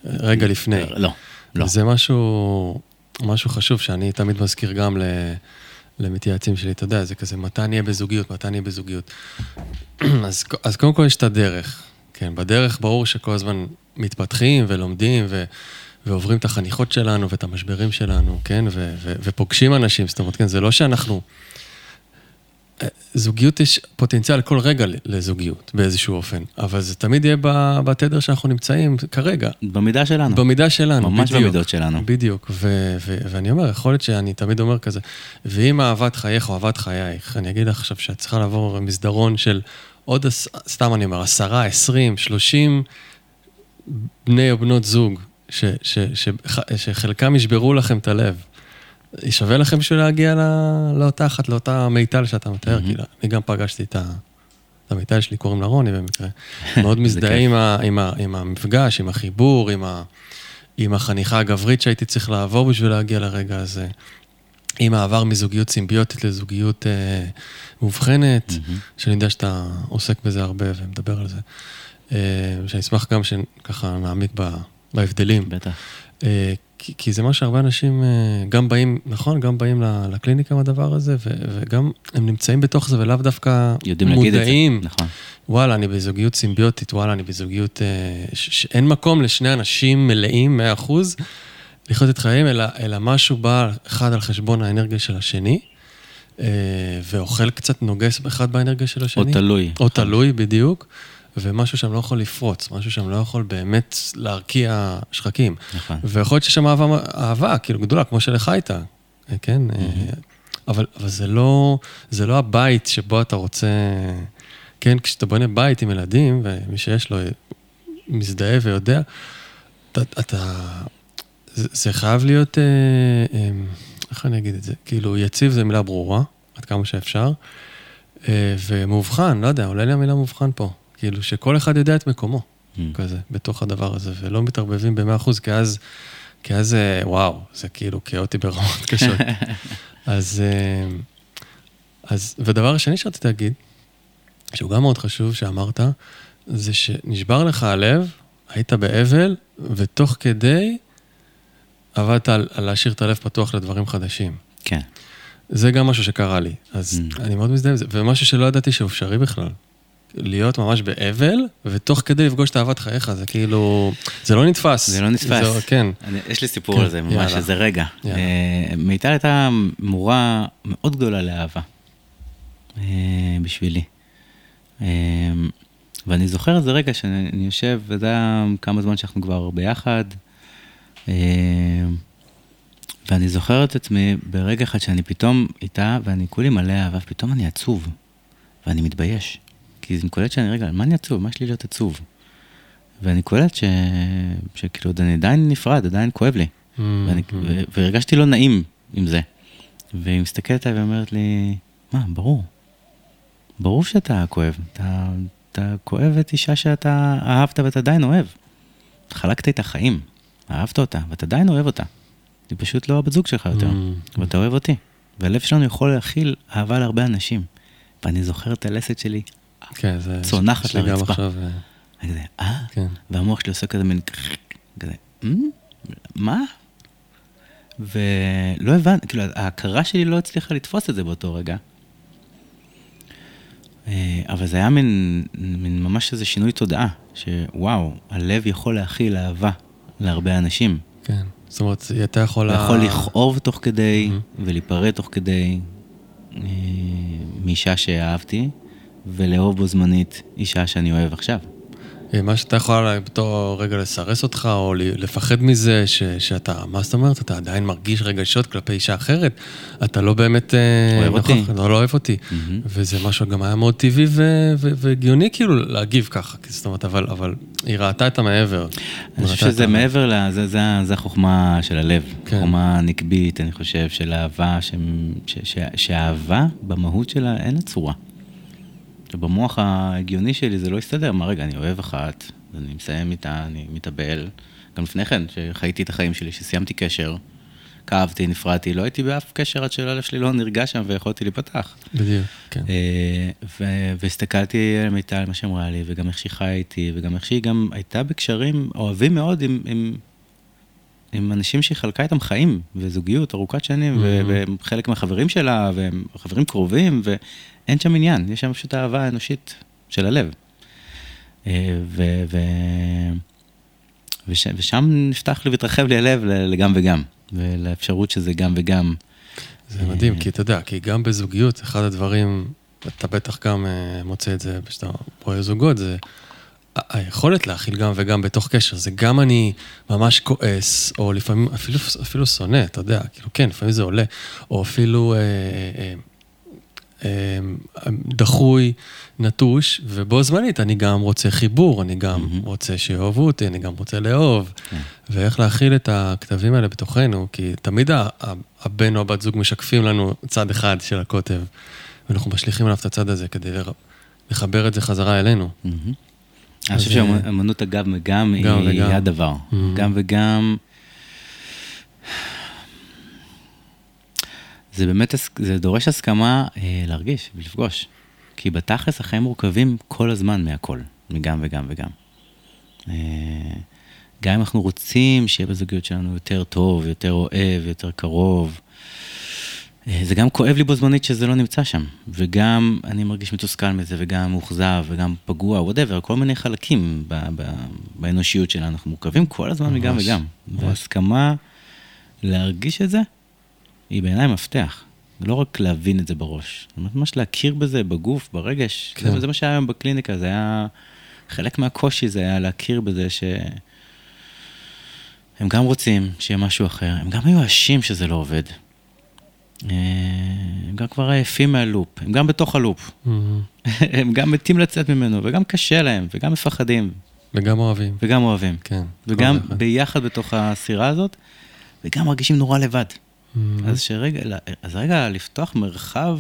רגע לפני. לא, לא. זה משהו, משהו חשוב שאני תמיד מזכיר גם ל... למתייעצים שלי, אתה יודע, זה כזה, מתי נהיה בזוגיות, מתי נהיה בזוגיות. אז, אז קודם כל יש את הדרך. כן, בדרך ברור שכל הזמן מתפתחים ולומדים ו, ועוברים את החניכות שלנו ואת המשברים שלנו, כן, ו, ו, ופוגשים אנשים, זאת אומרת, כן, זה לא שאנחנו... זוגיות יש פוטנציאל כל רגע לזוגיות באיזשהו אופן, אבל זה תמיד יהיה בתדר שאנחנו נמצאים כרגע. במידה שלנו. במידה שלנו, ממש בדיוק. במידות שלנו. בדיוק, ו- ו- ואני אומר, יכול להיות שאני תמיד אומר כזה, ואם אהבת חייך או אהבת חייך, אני אגיד לך עכשיו שאת צריכה לעבור מסדרון של עוד, סתם אני אומר, עשרה, עשרים, שלושים בני או בנות זוג, ש- ש- ש- שחלקם ישברו לכם את הלב. שווה לכם בשביל להגיע לאותה אחת, לאותה מיטל שאתה מתאר, כי אני גם פגשתי את המיטל שלי, קוראים לה רוני במקרה. מאוד מזדהה עם המפגש, עם החיבור, עם החניכה הגברית שהייתי צריך לעבור בשביל להגיע לרגע הזה. עם העבר מזוגיות סימביוטית לזוגיות אה, מובחנת, שאני יודע שאתה עוסק בזה הרבה ומדבר על זה. אה, שאני אשמח גם שככה נעמיק בהבדלים. בטח. אה, כי, כי זה מה שהרבה אנשים אה, גם באים, נכון, גם באים לקליניקה עם הדבר הזה, ו, וגם הם נמצאים בתוך זה ולאו דווקא יודעים מודעים. יודעים להגיד את זה, נכון. וואלה, אני בזוגיות סימביוטית, וואלה, אני בזוגיות אה, שאין מקום לשני אנשים מלאים, 100%, לחיות את חייהם, אלא, אלא משהו בא אחד על חשבון האנרגיה של השני, ואוכל קצת נוגס אחד באנרגיה של השני. או תלוי. או תלוי, בדיוק. ומשהו שם לא יכול לפרוץ, משהו שם לא יכול באמת להרקיע שחקים. נכון. ויכול להיות שיש שם אהבה, אהבה, כאילו גדולה, כמו שלך הייתה, כן? Mm-hmm. אבל, אבל זה לא, זה לא הבית שבו אתה רוצה, כן? כשאתה בונה בית עם ילדים, ומי שיש לו מזדהה ויודע, אתה, אתה זה, זה חייב להיות, אה, אה, איך אני אגיד את זה? כאילו, יציב זה מילה ברורה, עד כמה שאפשר, אה, ומאובחן, לא יודע, אולי לי המילה מאובחן פה. כאילו שכל אחד יודע את מקומו, mm. כזה, בתוך הדבר הזה, ולא מתערבבים במאה אחוז, כי אז, כי אז, אה, וואו, זה כאילו כאוטי ברמות קשות. אז, אה, אז, ודבר השני שרציתי להגיד, שהוא גם מאוד חשוב שאמרת, זה שנשבר לך הלב, היית באבל, ותוך כדי עבדת על, על להשאיר את הלב פתוח לדברים חדשים. כן. זה גם משהו שקרה לי, אז mm. אני מאוד מזדהה עם זה, ומשהו שלא ידעתי שהוא אפשרי בכלל. להיות ממש באבל, ותוך כדי לפגוש את אהבת חייך, זה כאילו, זה לא נתפס. זה לא נתפס. זה, כן. אני, יש לי סיפור כן, על זה, ממש יאללה. איזה רגע. יאללה. Uh, מיטל הייתה מורה מאוד גדולה לאהבה, uh, בשבילי. Uh, ואני זוכר איזה רגע שאני יושב, וזה היה כמה זמן שאנחנו כבר ביחד, uh, ואני זוכר את עצמי ברגע אחד שאני פתאום איתה, ואני כולי מלא אהבה, ופתאום אני עצוב, ואני מתבייש. כי אני קולט שאני, רגע, מה אני עצוב? מה יש לי להיות עצוב? ואני קולט ש... שכאילו, אני עדיין נפרד, עדיין כואב לי. Mm-hmm. ואני... ו... והרגשתי לא נעים עם זה. והיא מסתכלת עליי ואומרת לי, מה, ברור. ברור שאתה כואב. אתה, אתה כואב את אישה שאתה אהבת ואתה עדיין אוהב. חלקת איתה חיים, אהבת אותה, ואתה עדיין אוהב אותה. היא פשוט לא הבת זוג שלך יותר, mm-hmm. ואתה אוהב אותי. והלב שלנו יכול להכיל אהבה להרבה אנשים. ואני זוכר את הלסת שלי כן, זה... צונחת לרצפה. עכשיו... אה, אני כזה, אה? כן. והמוח שלי עושה כזה מין כזה, אמ? מה? ולא הבנתי, כאילו, ההכרה שלי לא הצליחה לתפוס את זה באותו רגע. אה, אבל זה היה מין, מין ממש איזה שינוי תודעה, שוואו, הלב יכול להכיל אהבה להרבה אנשים. כן, זאת אומרת, אתה יכול... אתה יכול לכאוב תוך כדי, mm-hmm. ולהיפרד תוך כדי אה, מאישה שאהבתי, ולאהוב בו זמנית אישה שאני אוהב עכשיו. אה, מה שאתה יכול אולי בתור רגע לסרס אותך, או לפחד מזה, ש, שאתה, מה זאת אומרת, אתה עדיין מרגיש רגשות כלפי אישה אחרת, אתה לא באמת... אה, אוהב אותי. אתה לא אוהב אותי. Mm-hmm. וזה משהו גם היה מאוד טבעי והגיוני כאילו להגיב ככה, זאת אומרת, אבל, אבל היא ראתה את המעבר. אני חושב שזה מעבר, ל... זה, זה, זה החוכמה של הלב, כן. חוכמה נקבית, אני חושב, של אהבה, ש, ש, ש, שהאהבה במהות שלה אין לה צורה. שבמוח ההגיוני שלי זה לא יסתדר, מה רגע, אני אוהב אחת, אני מסיים איתה, אני מתאבל. גם לפני כן, שחייתי את החיים שלי, שסיימתי קשר, כאבתי, נפרדתי, לא הייתי באף קשר עד שהלב שלי לא נרגע שם ויכולתי להיפתח. בדיוק, כן. אה, והסתכלתי על מיטל, מה שאמרה לי, וגם איך שהיא חיה איתי, וגם איך שהיא גם הייתה בקשרים אוהבים מאוד עם, עם, עם אנשים שהיא חלקה איתם חיים, וזוגיות ארוכת שנים, mm-hmm. וחלק מהחברים שלה, והם חברים קרובים, אין שם עניין, יש שם פשוט אהבה אנושית של הלב. אה, ו, ו, וש, ושם נפתח לי והתרחב לי הלב לגם וגם, ולאפשרות שזה גם וגם. זה מדהים, כי אתה יודע, כי גם בזוגיות, אחד הדברים, אתה בטח גם אה, מוצא את זה כשאתה רואה זוגות, זה היכולת להכיל גם וגם בתוך קשר, זה גם אני ממש כועס, או לפעמים אפילו, אפילו שונא, אתה יודע, כאילו כן, לפעמים זה עולה, או אפילו... אה, אה, דחוי, נטוש, ובו זמנית אני גם רוצה חיבור, אני גם mm-hmm. רוצה שאוהבו אותי, אני גם רוצה לאהוב, mm-hmm. ואיך להכיל את הכתבים האלה בתוכנו, כי תמיד הבן או הבת זוג משקפים לנו צד אחד של הקוטב, ואנחנו משליכים עליו את הצד הזה כדי לחבר את זה חזרה אלינו. Mm-hmm. אני חושב שאמנות הגב וגם היא הדבר. גם וגם... זה באמת, זה דורש הסכמה אה, להרגיש ולפגוש. כי בתכלס החיים מורכבים כל הזמן מהכל, מגם וגם וגם. אה, גם אם אנחנו רוצים שיהיה בזוגיות שלנו יותר טוב, יותר אוהב, יותר קרוב, אה, זה גם כואב לי בו זמנית שזה לא נמצא שם. וגם אני מרגיש מתוסכל מזה, וגם מאוכזב, וגם פגוע, whatever, כל מיני חלקים ב- ב- באנושיות שלנו. אנחנו מורכבים כל הזמן ממש, מגם וגם. והסכמה להרגיש את זה, היא בעיניי מפתח. לא רק להבין את זה בראש, ממש להכיר בזה בגוף, ברגש. כן. זה, זה מה שהיה היום בקליניקה, זה היה... חלק מהקושי זה היה להכיר בזה שהם גם רוצים שיהיה משהו אחר, הם גם מיואשים שזה לא עובד. אה, הם גם כבר עייפים מהלופ, הם גם בתוך הלופ. Mm-hmm. הם גם מתים לצאת ממנו, וגם קשה להם, וגם מפחדים. וגם אוהבים. וגם אוהבים. כן. וגם ביחד בתוך הסירה הזאת, וגם מרגישים נורא לבד. Mm-hmm. אז שרגע, אז רגע, לפתוח מרחב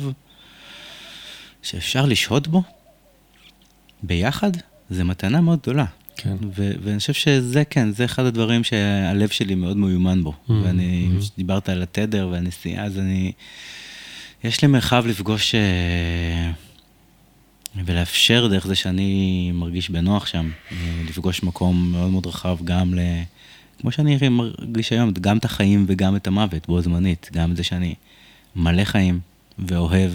שאפשר לשהות בו ביחד, זה מתנה מאוד גדולה. כן. ו- ואני חושב שזה, כן, זה אחד הדברים שהלב שלי מאוד מיומן בו. Mm-hmm. ואני, mm-hmm. דיברת על התדר והנסיעה, אז אני, יש לי מרחב לפגוש אה, ולאפשר דרך זה שאני מרגיש בנוח שם, אה, לפגוש מקום מאוד מאוד רחב גם ל... כמו שאני מרגיש היום, גם את החיים וגם את המוות בו זמנית, גם את זה שאני מלא חיים ואוהב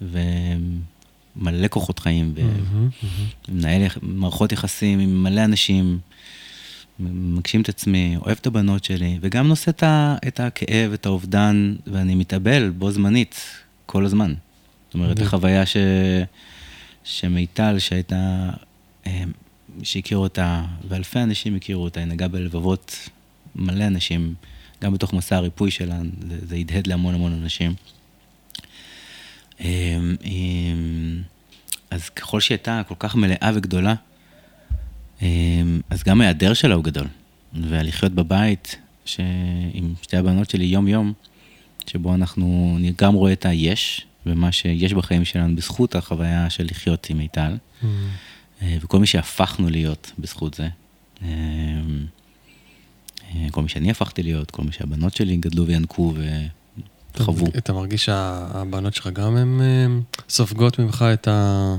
ומלא כוחות חיים ומנהל מערכות יחסים עם מלא אנשים, מגשים את עצמי, אוהב את הבנות שלי, וגם נושא את הכאב, את האובדן, ואני מתאבל בו זמנית כל הזמן. זאת אומרת, החוויה ש... שמיטל, שהייתה אה, שהכירו אותה, ואלפי אנשים הכירו אותה, היא נגעה בלבבות מלא אנשים, גם בתוך מסע הריפוי שלה, זה, זה הדהד להמון המון אנשים. אמ, אמ, אז ככל שהיא הייתה כל כך מלאה וגדולה, אמ, אז גם ההיעדר שלה הוא גדול. ולחיות בבית ש... עם שתי הבנות שלי יום-יום, שבו אנחנו, אני גם רואה את היש, ומה שיש בחיים שלנו בזכות החוויה של לחיות עם מיטל. Mm-hmm. אה, וכל מי שהפכנו להיות בזכות זה. אה, אה, כל מי שאני הפכתי להיות, כל מי שהבנות שלי גדלו וינקו וחוו. אתה מרגיש שהבנות שלך גם הן סופגות ממך את, ה,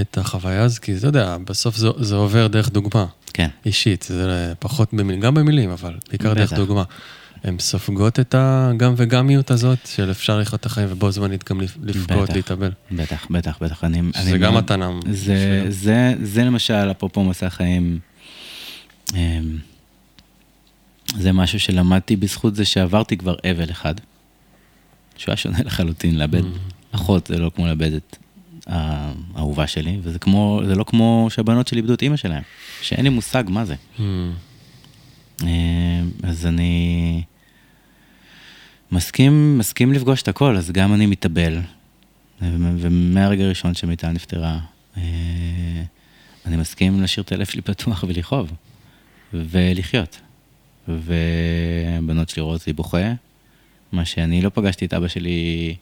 את החוויה הזאת? כי אתה יודע, בסוף זה, זה עובר דרך דוגמה. כן. אישית, זה פחות במילים, גם במילים, אבל בעיקר דרך דוגמה. הן סופגות את הגם וגמיות הזאת, של אפשר לחיות את החיים ובו זמנית גם לפגות, להתאבל. בטח, בטח, בטח. אני, שזה אני גם מתנה. זה, זה, זה למשל, אפרופו מסע חיים, אמ, זה משהו שלמדתי בזכות זה שעברתי כבר אבל אחד, שהוא היה שונה לחלוטין, לאבד mm. אחות זה לא כמו לאבד את האהובה שלי, וזה כמו, זה לא כמו שהבנות שלי איבדו את אימא שלהם, שאין לי מושג מה זה. אה, אז אני מסכים, מסכים לפגוש את הכל, אז גם אני מתאבל, ומהרגע הראשון שמיטל נפטרה, אה, אני מסכים להשאיר את הלב שלי פתוח ולכאוב, ולחיות. ובנות שלי רואות אותי בוכה, מה שאני לא פגשתי את אבא שלי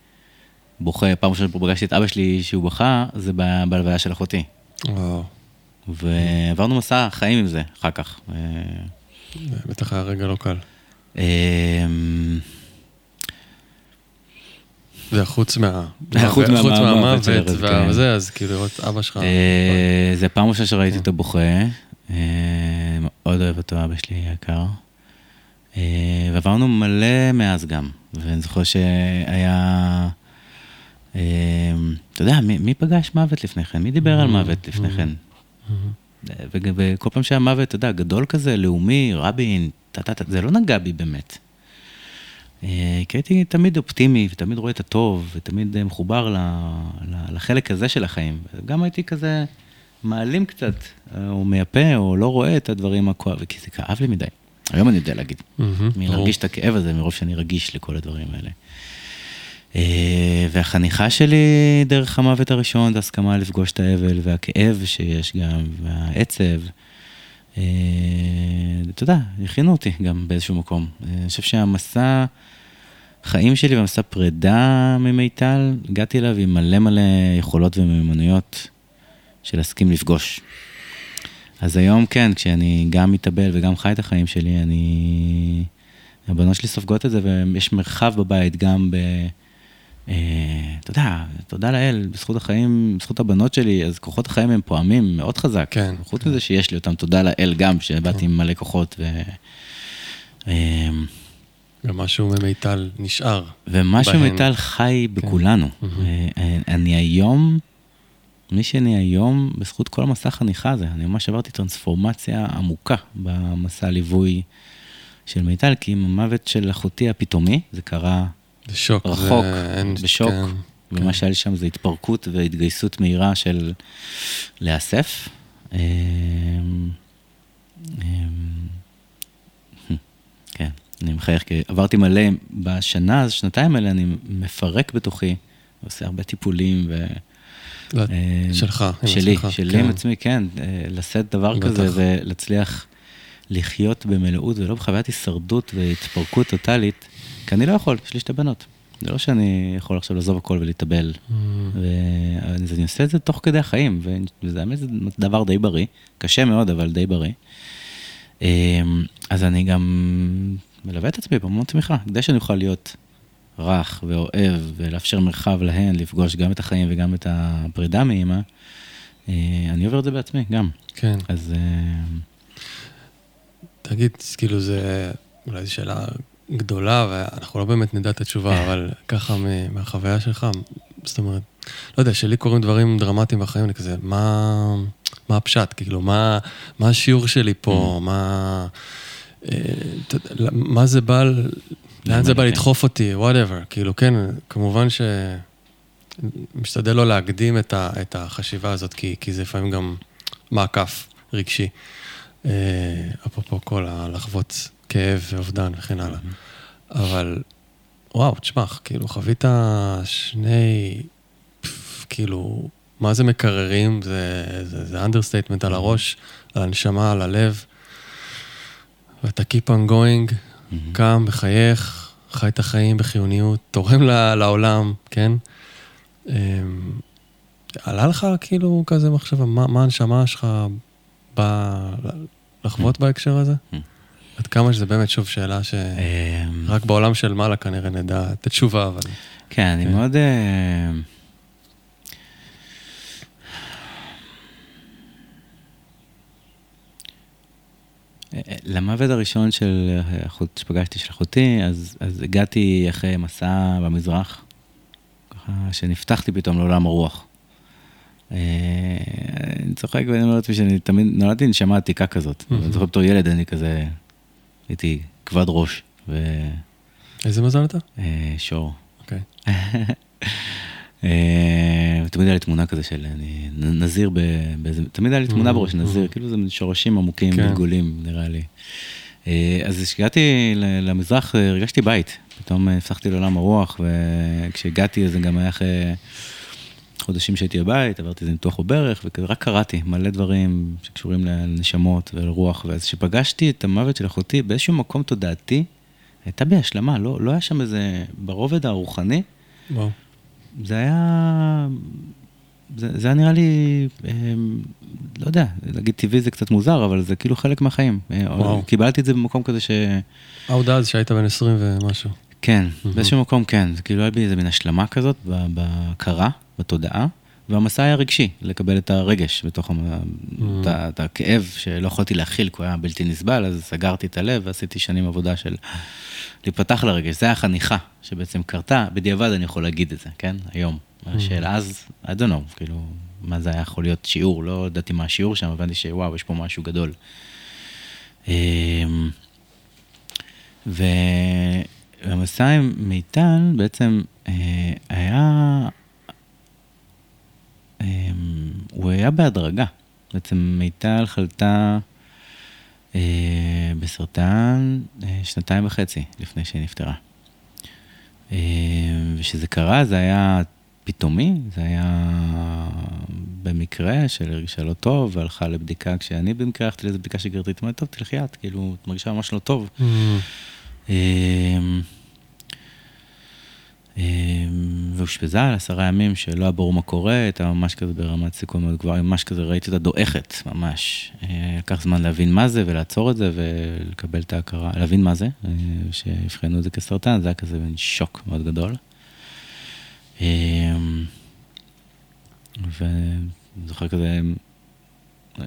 בוכה, פעם ראשונה פגשתי את אבא שלי שהוא בכה, זה בהלוויה של אחותי. וואו. ועברנו מסע חיים עם זה אחר כך. בטח היה רגע לא קל. אמ, זה חוץ מה... חוץ מהמוות וזה, אז כאילו לראות אבא שלך. אה, זה פעם ראשונה שראיתי אותו בוכה, אה, מאוד אוהב אותו, אבא שלי היקר. אה, ועברנו מלא מאז גם, ואני זוכר שהיה... אתה יודע, מי פגש מוות לפני כן? מי דיבר על מוות לפני כן? וכל פעם שהיה מוות, אתה יודע, גדול כזה, לאומי, רבין, זה לא נגע בי באמת. אה, כי הייתי תמיד אופטימי, ותמיד רואה את הטוב, ותמיד אה, מחובר לחלק הזה של החיים. גם הייתי כזה מעלים קצת, אה, או מייפה, או לא רואה את הדברים הכואבים, כי זה כאב לי מדי. היום אני יודע להגיד. מלהרגיש את הכאב הזה, מרוב שאני רגיש לכל הדברים האלה. והחניכה שלי דרך המוות הראשון זה הסכמה לפגוש את האבל והכאב שיש גם, והעצב. אתה יודע, הכינו אותי גם באיזשהו מקום. אני חושב שהמסע... החיים שלי במסע פרידה ממיטל, הגעתי אליו עם מלא מלא יכולות ומיומנויות של להסכים לפגוש. אז היום כן, כשאני גם מתאבל וגם חי את החיים שלי, אני... הבנות שלי סופגות את זה, ויש מרחב בבית גם ב... אה, אתה יודע, תודה לאל, בזכות החיים, בזכות הבנות שלי, אז כוחות החיים הם פועמים מאוד חזק. כן. חוץ מזה שיש לי אותם, תודה לאל גם, שבאתי עם מלא כוחות. ו... אה, ומשהו ממיטל נשאר. ומשהו ממיטל חי כן. בכולנו. Mm-hmm. אני היום, מי שאני היום, בזכות כל המסע החניכה הזה, אני ממש עברתי טרנספורמציה עמוקה במסע הליווי של מיטל, כי עם המוות של אחותי הפתאומי, זה קרה זה שוק, רחוק, זה... בשוק, כן, ומה כן. שהיה לי שם זה התפרקות והתגייסות מהירה של להיאסף. אמ, אמ, כן. אני מחייך, כי עברתי מלא, בשנה, שנתיים האלה אני מפרק בתוכי, עושה הרבה טיפולים ו... לא, שלך, שלי, שלך, שלי כן. עם עצמי, כן, אה, לשאת דבר בטח. כזה ולהצליח לחיות במלאות ולא בחוויית הישרדות והתפרקות טוטאלית, כי אני לא יכול, יש לי שתי בנות. זה לא שאני יכול עכשיו לעזוב הכל ולהתאבל. Mm. אז אני עושה את זה תוך כדי החיים, וזה האמת, זה דבר די בריא, קשה מאוד, אבל די בריא. אה, אז אני גם מלווה את עצמי במון תמיכה, כדי שאני אוכל להיות רך ואוהב ולאפשר מרחב להן, לפגוש גם את החיים וגם את הפרידה מאימא, אה, אני עובר את זה בעצמי גם. כן. אז... אה, תגיד, כאילו זה אולי זו שאלה גדולה, ואנחנו לא באמת נדע את התשובה, אבל ככה מהחוויה שלך, זאת אומרת, לא יודע, כשלי קורים דברים דרמטיים בחיים, אני כזה, מה, מה הפשט? כאילו, מה, מה השיעור שלי פה? ממ. מה... אה, מה זה בא, לאן זה בא לדחוף אותי, whatever, כאילו, כן, כמובן ש... משתדל לא להקדים את, ה, את החשיבה הזאת, כי, כי זה לפעמים גם מעקף רגשי. אה, אפרופו כל הלחוות כאב ואובדן וכן הלאה. אבל, וואו, תשמע, כאילו, חווית שני, כאילו, מה זה מקררים? זה, זה, זה understatement על הראש, על הנשמה, על הלב. ואתה keep on going, mm-hmm. קם, מחייך, חי את החיים בחיוניות, תורם לעולם, כן? אמ, עלה לך כאילו כזה מחשבה, מה, מה הנשמה שלך באה לחוות mm-hmm. בהקשר הזה? Mm-hmm. עד כמה שזה באמת, שוב, שאלה שרק אמ. בעולם של מעלה כנראה נדע את התשובה, אבל... כן, אני כן. מאוד... אה, למוות הראשון של אחות שפגשתי של אחותי, אז, אז הגעתי אחרי מסע במזרח, ככה שנפתחתי פתאום לעולם הרוח. אה, אני צוחק ואני אומר לעצמי שאני תמיד, נולדתי נשמה עתיקה כזאת. אני זוכר בתור ילד, אני כזה, הייתי כבד ראש. ו... איזה מזל אתה? אה, שור. אוקיי. אה, תמיד היה לי תמונה כזה של אני נזיר באיזה, תמיד היה לי תמונה בראש של נזיר, כאילו זה שורשים עמוקים, כן. גלגולים, נראה לי. אה, אז כשהגעתי למזרח הרגשתי בית, פתאום הפסחתי לעולם הרוח, וכשהגעתי זה גם היה אחרי חודשים שהייתי בבית, עברתי איזה ניתוח בברך, וכזה רק קראתי מלא דברים שקשורים לנשמות ולרוח, ואז כשפגשתי את המוות של אחותי באיזשהו מקום תודעתי, הייתה בי השלמה, לא, לא היה שם איזה, ברובד הרוחני, וואו. זה היה, זה, זה היה נראה לי, אה, לא יודע, להגיד טבעי זה קצת מוזר, אבל זה כאילו חלק מהחיים. אה, וואו. קיבלתי את זה במקום כזה ש... ההודעה אז שהיית בן 20 ומשהו. כן, באיזשהו מקום כן, זה כאילו היה בי איזה מין השלמה כזאת בהכרה, בתודעה, והמסע היה רגשי, לקבל את הרגש בתוך, המ- את, הכאב שלא יכולתי להכיל, כי הוא היה בלתי נסבל, אז סגרתי את הלב ועשיתי שנים עבודה של להיפתח לרגש. זה החניכה שבעצם קרתה, בדיעבד אני יכול להגיד את זה, כן? היום. של אז, I don't know, כאילו, מה זה היה יכול להיות שיעור, לא ידעתי מה השיעור שם, הבנתי שוואו, יש פה משהו גדול. אמ, והמסע עם מיטל בעצם אה, היה, אה, הוא היה בהדרגה. בעצם מיטל חלתה אה, בסרטן אה, שנתיים וחצי לפני שהיא נפטרה. אה, וכשזה קרה זה היה פתאומי, זה היה במקרה של הרגישה לא טוב, והלכה לבדיקה, כשאני במקרה הלכתי לאיזה בדיקה שגרתית, אמרתי, טוב, תלכי את, כאילו, את מרגישה ממש לא טוב. אמ, ואושפזה על עשרה ימים שלא היה ברור מה קורה, הייתה ממש כזה ברמת סיכון מאוד גבוהה, ממש כזה ראיתי אותה דועכת, ממש. אה, לקח זמן להבין מה זה ולעצור את זה ולקבל את ההכרה, להבין מה זה, אה, שיבחנו את זה כסרטן, זה היה כזה מין שוק מאוד גדול. אמ, ואני זוכר כזה, אה,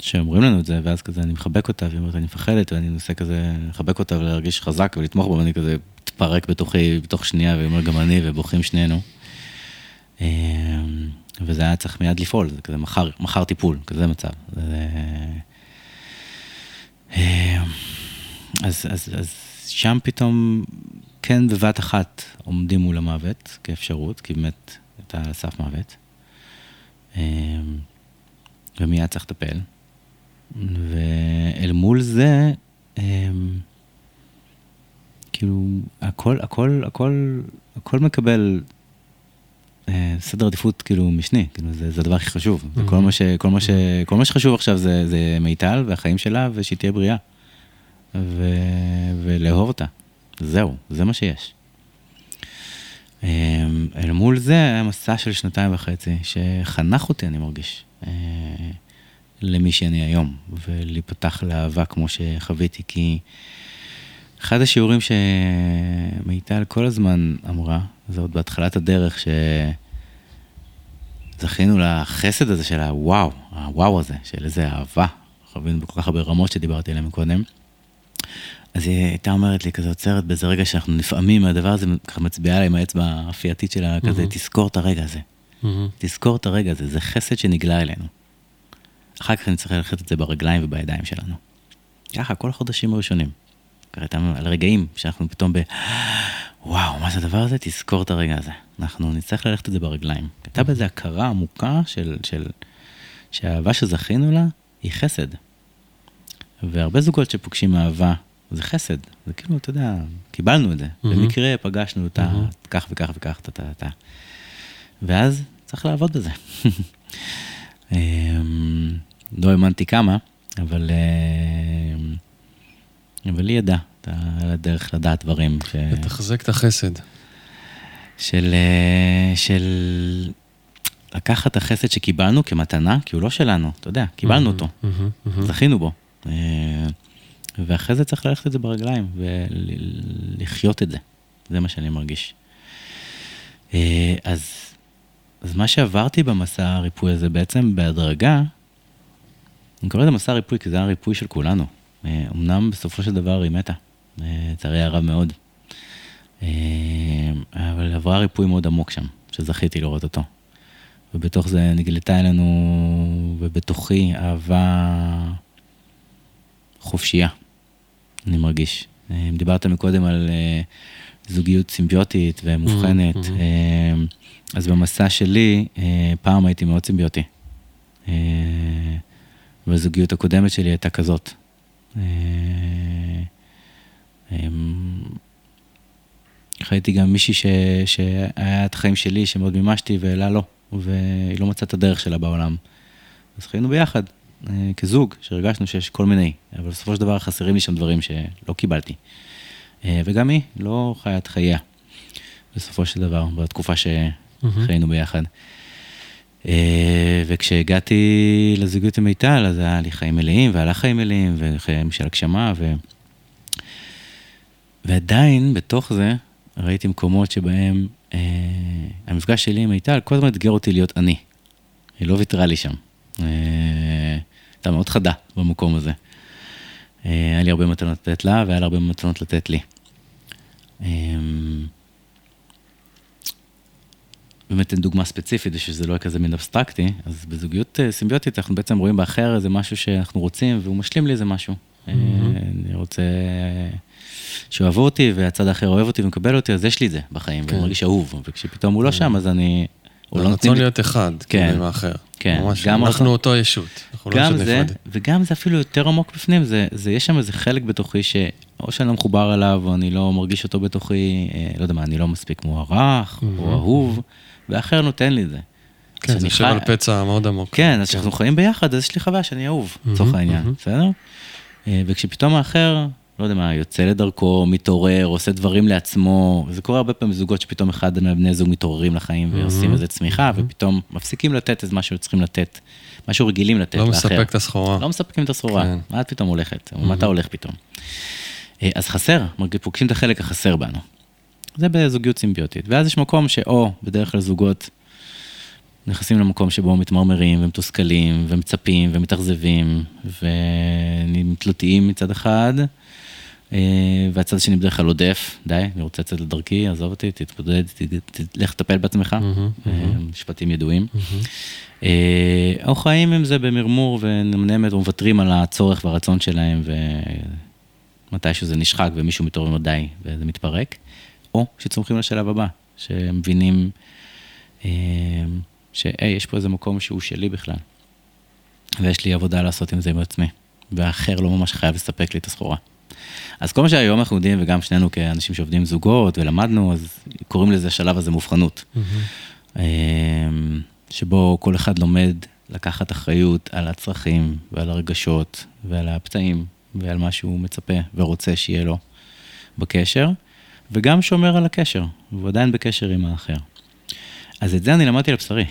שאומרים לנו את זה, ואז כזה אני מחבק אותה, והיא אומרת, אני מפחדת, ואני מנסה כזה לחבק אותה ולהרגיש חזק ולתמוך בה, ואני כזה מתפרק בתוכי, בתוך שנייה, והיא אומרת, גם אני, ובוכים שנינו. אמ, וזה היה צריך מיד לפעול, זה כזה מחר, מחר טיפול, כזה מצב. זה... אמ, אז, אז, אז שם פתאום, כן בבת אחת עומדים מול המוות כאפשרות, כי באמת הייתה על סף מוות. אמ, ומיד צריך לטפל. ואל מול זה, אמ, כאילו, הכל, הכל, הכל, הכל מקבל אה, סדר עדיפות כאילו משני, כאילו זה, זה הדבר הכי חשוב. Mm-hmm. כל, מה ש, כל, מה ש, כל מה שחשוב עכשיו זה, זה מיטל והחיים שלה ושהיא תהיה בריאה. ו, ולאהוב אותה. זהו, זה מה שיש. אמ, אל מול זה היה מסע של שנתיים וחצי, שחנך אותי, אני מרגיש, אה, למי שאני היום, ולהיפתח לאהבה כמו שחוויתי, כי אחד השיעורים שמיטל כל הזמן אמרה, זה עוד בהתחלת הדרך, שזכינו לחסד הזה של הוואו, הוואו הזה, של איזה אהבה, חווינו בכל כך הרבה רמות שדיברתי עליהן קודם. אז היא הייתה אומרת לי, כזה עוצרת באיזה רגע שאנחנו נפעמים מהדבר הזה, ככה מצביעה לה עם האצבע האפייתית שלה, כזה, תזכור את הרגע הזה. תזכור את הרגע הזה, זה חסד שנגלה אלינו. אחר כך נצטרך ללכת את זה ברגליים ובידיים שלנו. ככה, כל החודשים הראשונים. ככה הייתה על רגעים שאנחנו פתאום ב... וואו, מה זה הדבר הזה? תזכור את הרגע הזה. אנחנו נצטרך ללכת את זה ברגליים. הייתה בזה הכרה עמוקה של, של... שהאהבה שזכינו לה היא חסד. והרבה זוגות שפוגשים אהבה, זה חסד. זה כאילו, אתה יודע, קיבלנו את זה. Mhm. במקרה פגשנו אותה, Mhm. כך וכך וכך, טה טה טה. ואז צריך לעבוד בזה. לא האמנתי כמה, אבל... אמ, אבל היא ידעה, הייתה לה דרך לדעת דברים. ש... לתחזק את החסד. של, אה, של לקחת את החסד שקיבלנו כמתנה, כי הוא לא שלנו, אתה יודע, קיבלנו אותו, מהמם, מהמם. זכינו בו. אה, ואחרי זה צריך ללכת את זה ברגליים ולחיות את זה, זה מה שאני מרגיש. אה, אז, אז מה שעברתי במסע הריפוי הזה בעצם בהדרגה, אני קורא לזה מסע ריפוי כי זה היה ריפוי של כולנו. אה, אמנם בסופו של דבר היא מתה, אה, לצערי הרב מאוד. אה, אבל עברה ריפוי מאוד עמוק שם, שזכיתי לראות אותו. ובתוך זה נגלתה אלינו, ובתוכי אהבה חופשייה, אני מרגיש. אה, דיברת מקודם על זוגיות סימביוטית ומובחנת. Mm, mm. אה, אז במסע שלי, פעם הייתי מאוד סימביוטי. והזוגיות הקודמת שלי הייתה כזאת. אה, אה, חייתי גם מישהי ש... שהיה את החיים שלי, שמאוד מימשתי, ואלה לא, והיא לא מצאה את הדרך שלה בעולם. אז חיינו ביחד, אה, כזוג, שהרגשנו שיש כל מיני, אבל בסופו של דבר חסרים לי שם דברים שלא קיבלתי. אה, וגם היא לא חיה את חייה, בסופו של דבר, בתקופה שחיינו ביחד. אה, וכשהגעתי לזוגיות עם מיטל, אז היה לי חיים מלאים, והיה לה חיים מלאים, וחיים של הגשמה, ו... ועדיין, בתוך זה, ראיתי מקומות שבהם אה, המפגש שלי עם מיטל כל הזמן אתגר אותי להיות אני. היא לא ויתרה לי שם. אה, הייתה מאוד חדה במקום הזה. אה, היה לי הרבה מתנות לתת לה, והיה לה הרבה מתנות לתת לי. אה, באמת דוגמה ספציפית, שזה לא יהיה כזה מין אבסטרקטי, אז בזוגיות אה, סימביוטית אנחנו בעצם רואים באחר איזה משהו שאנחנו רוצים, והוא משלים לי איזה משהו. Mm-hmm. אני רוצה שאוהבו אותי, והצד האחר אוהב אותי ומקבל אותי, אז יש לי את זה בחיים, כן. ואני מרגיש אהוב, וכשפתאום הוא לא שם, אז אני... לא רצון להיות אחד, כן, כאילו עם האחר. כן, ממש, גם אנחנו אותו- אותו ישות, אנחנו לא גם ישות זה, נפרדת. וגם זה אפילו יותר עמוק בפנים, זה, זה יש שם איזה חלק בתוכי שאו שאני לא מחובר אליו, או אני לא מרגיש אותו בתוכי, אה, לא יודע מה, אני לא מספיק מוערך, או אהוב, ואחר נותן לי את זה. כן, זה יושב חי- על פצע מאוד עמוק. כן, אז כשאנחנו חיים ביחד, אז יש לי חוויה שאני אהוב, לצורך העניין, בסדר? אה, וכשפתאום האחר, לא יודע מה, יוצא לדרכו, מתעורר, עושה דברים לעצמו, זה קורה הרבה פעמים בזוגות שפתאום אחד מבני זוג מתעוררים לחיים ועושים איזה צמיחה, ופתאום מפסיקים לתת את מה שהם צריכים לתת, מה שהם רגילים לתת לא לאחר. מספק את הסחורה. לא מספקים את הסחורה, כן. מה את פתאום הולכת, או מה אתה הולך פתאום. אה, אז חסר, פוגשים את החלק החסר בנו. זה בזוגיות סימביוטית. ואז יש מקום שאו, בדרך כלל זוגות נכנסים למקום שבו מתמרמרים ומתוסכלים ומצפים ומתאכזבים ותלותיים מצד אחד, אה, והצד השני בדרך כלל עודף, די, אני רוצה לצאת לדרכי, עזוב אותי, תתמודד, לך תטפל בעצמך, אה, משפטים ידועים. אה, או חיים עם זה במרמור ונמנמת ומוותרים על הצורך והרצון שלהם, ומתישהו זה נשחק ומישהו מתעורר די, וזה מתפרק, או שצומחים לשלב הבא, שמבינים אה, שהי, יש פה איזה מקום שהוא שלי בכלל, ויש לי עבודה לעשות עם זה עם עצמי, והאחר לא ממש חייב לספק לי את הסחורה. אז כל מה שהיום אנחנו יודעים, וגם שנינו כאנשים שעובדים זוגות ולמדנו, אז קוראים לזה השלב הזה מובחנות. אמ, שבו כל אחד לומד לקחת אחריות על הצרכים ועל הרגשות ועל הפצעים ועל מה שהוא מצפה ורוצה שיהיה לו בקשר, וגם שומר על הקשר, והוא עדיין בקשר עם האחר. אז את זה אני למדתי על בשרי.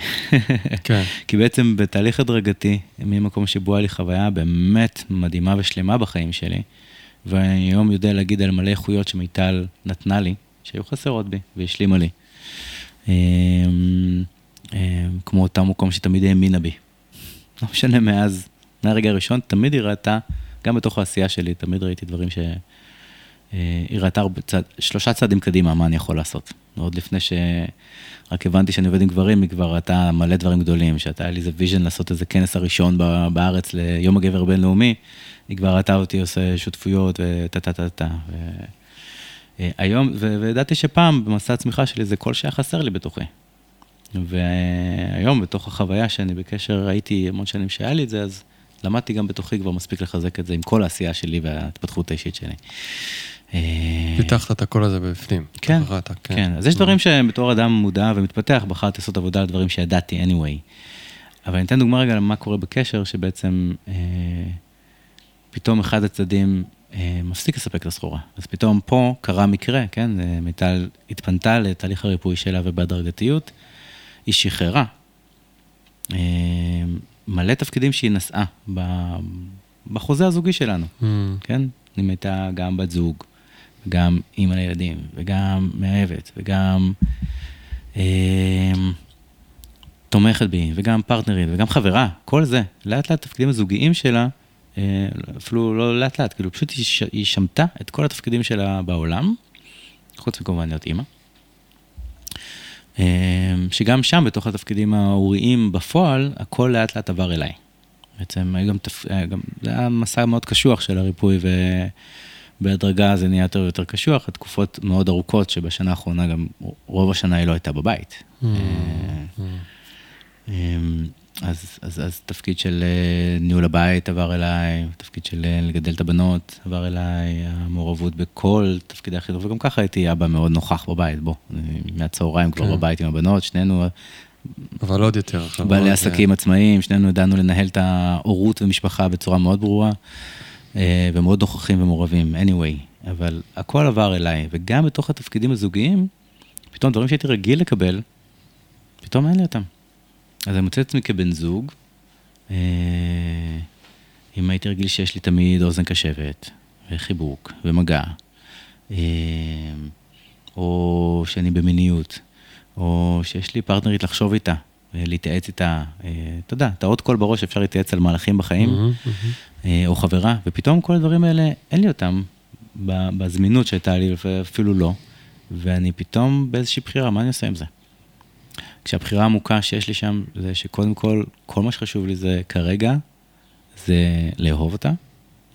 כן. כי בעצם בתהליך הדרגתי, ממקום שבו היה לי חוויה באמת מדהימה ושלמה בחיים שלי, ואני היום יודע להגיד על מלא איכויות שמיטל נתנה לי, שהיו חסרות בי והשלימה לי. אמ, אמ, כמו אותה מקום שתמיד האמינה בי. לא משנה מאז, מהרגע הראשון, תמיד היא ראתה, גם בתוך העשייה שלי, תמיד ראיתי דברים ש... אה, היא ראתה צד, שלושה צעדים קדימה, מה אני יכול לעשות. עוד לפני שרק הבנתי שאני עובד עם גברים, היא כבר ראתה מלא דברים גדולים, שהייתה לי איזה vision לעשות איזה כנס הראשון בארץ ליום הגבר הבינלאומי, היא כבר ראתה אותי עושה שותפויות וטה טה טה טה. אה, היום, וידעתי שפעם במסע הצמיחה שלי זה כל שהיה חסר לי בתוכי. והיום בתוך החוויה שאני בקשר, הייתי המון שנים שהיה לי את זה, אז למדתי גם בתוכי כבר מספיק לחזק את זה עם כל העשייה שלי וההתפתחות האישית שלי. אה, פיתחת את הקול הזה בפנים. כן, אתה ראית, כן. אז יש דברים שבתור אדם מודע ומתפתח, בחרתי לעשות עבודה על דברים שידעתי anyway. אבל אני אתן דוגמה רגע למה קורה בקשר, שבעצם אה, פתאום אחד הצדדים אה, מפסיק לספק את הסחורה. אז פתאום פה קרה מקרה, כן? אה, מיטל התפנתה לתהליך הריפוי שלה ובהדרגתיות, היא שחררה. אה, מלא תפקידים שהיא נשאה בחוזה הזוגי שלנו. Mm, כן? אם הייתה גם בת זוג, וגם אימא לילדים, וגם מאהבת, וגם אה, תומכת בי, וגם פרטנרית, וגם חברה, כל זה. לאט לאט התפקידים הזוגיים שלה, אה, אפילו לא לאט לאט, כאילו פשוט היא, שמטה את כל התפקידים שלה בעולם, חוץ מכמובן להיות אימא. אה, שגם שם, בתוך התפקידים ההוריים בפועל, הכל לאט לאט עבר אליי. בעצם היה גם, תפ... היה גם, זה היה מסע מאוד קשוח של הריפוי ו... בהדרגה זה נהיה יותר ויותר קשוח, התקופות מאוד ארוכות, שבשנה האחרונה גם רוב השנה היא לא הייתה בבית. Mm, אה, mm. אמ, אז, אז, אז תפקיד של אה, ניהול הבית עבר אליי, תפקיד של אה, לגדל את הבנות עבר אליי, המעורבות בכל תפקידי החינוך, וגם ככה הייתי אבא מאוד נוכח בבית, בוא, מהצהריים כבר כן. בבית עם הבנות, שנינו אבל עוד יותר. בעלי עסקים עצמאיים, שנינו ידענו לנהל את ההורות ומשפחה בצורה מאוד ברורה, ומאוד נוכחים ומעורבים, anyway, אבל הכל עבר אליי, וגם בתוך התפקידים הזוגיים, פתאום דברים שהייתי רגיל לקבל, פתאום אין לי אותם. אז אני מוצא את עצמי כבן זוג, אה, אם הייתי רגיל שיש לי תמיד אוזן קשבת, וחיבוק, ומגע, אה, או שאני במיניות, או שיש לי פרטנרית לחשוב איתה, להתייעץ איתה, אה, אתה יודע, אתה עוד קול בראש, אפשר להתייעץ על מהלכים בחיים, מהמם, מהמם. אה, או חברה, ופתאום כל הדברים האלה, אין לי אותם בזמינות שהייתה לי, ואפילו לא, ואני פתאום באיזושהי בחירה, מה אני עושה עם זה? כשהבחירה העמוקה שיש לי שם, זה שקודם כל, כל מה שחשוב לי זה כרגע, זה לאהוב אותה,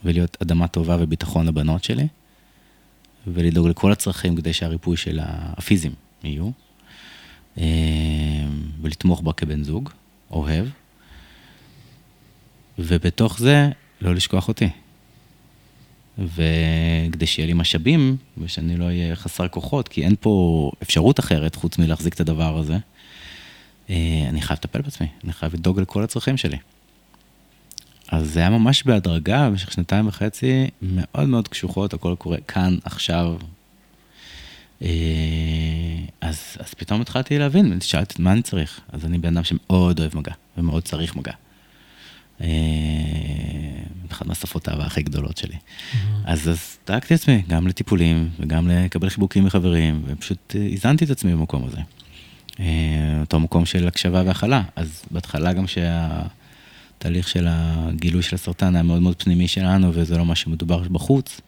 ולהיות אדמה טובה וביטחון לבנות שלי, ולדאוג לכל הצרכים כדי שהריפוי של הפיזיים יהיו, אה, ולתמוך בה כבן זוג, אוהב, ובתוך זה, לא לשכוח אותי. וכדי שיהיה לי משאבים, ושאני לא אהיה חסר כוחות, כי אין פה אפשרות אחרת חוץ מלהחזיק את הדבר הזה, אה, אני חייב לטפל בעצמי, אני חייב לדאוג לכל הצרכים שלי. אז זה היה ממש בהדרגה, במשך שנתיים וחצי, מאוד מאוד קשוחות, הכל קורה כאן, עכשיו. אה, אז, אז פתאום התחלתי להבין, שאלתי מה אני צריך. אז אני בן אדם שמאוד אוהב מגע, ומאוד צריך מגע. אה, אחת מהשפות האהבה הכי גדולות שלי. אז, אז דאגתי לעצמי, גם לטיפולים, וגם לקבל חיבוקים מחברים, ופשוט אה, איזנתי את עצמי במקום הזה. אה, אותו מקום של הקשבה והכלה. אז בהתחלה גם שהתהליך של הגילוי של הסרטן היה מאוד מאוד פנימי שלנו, וזה לא מה שמדובר בחוץ,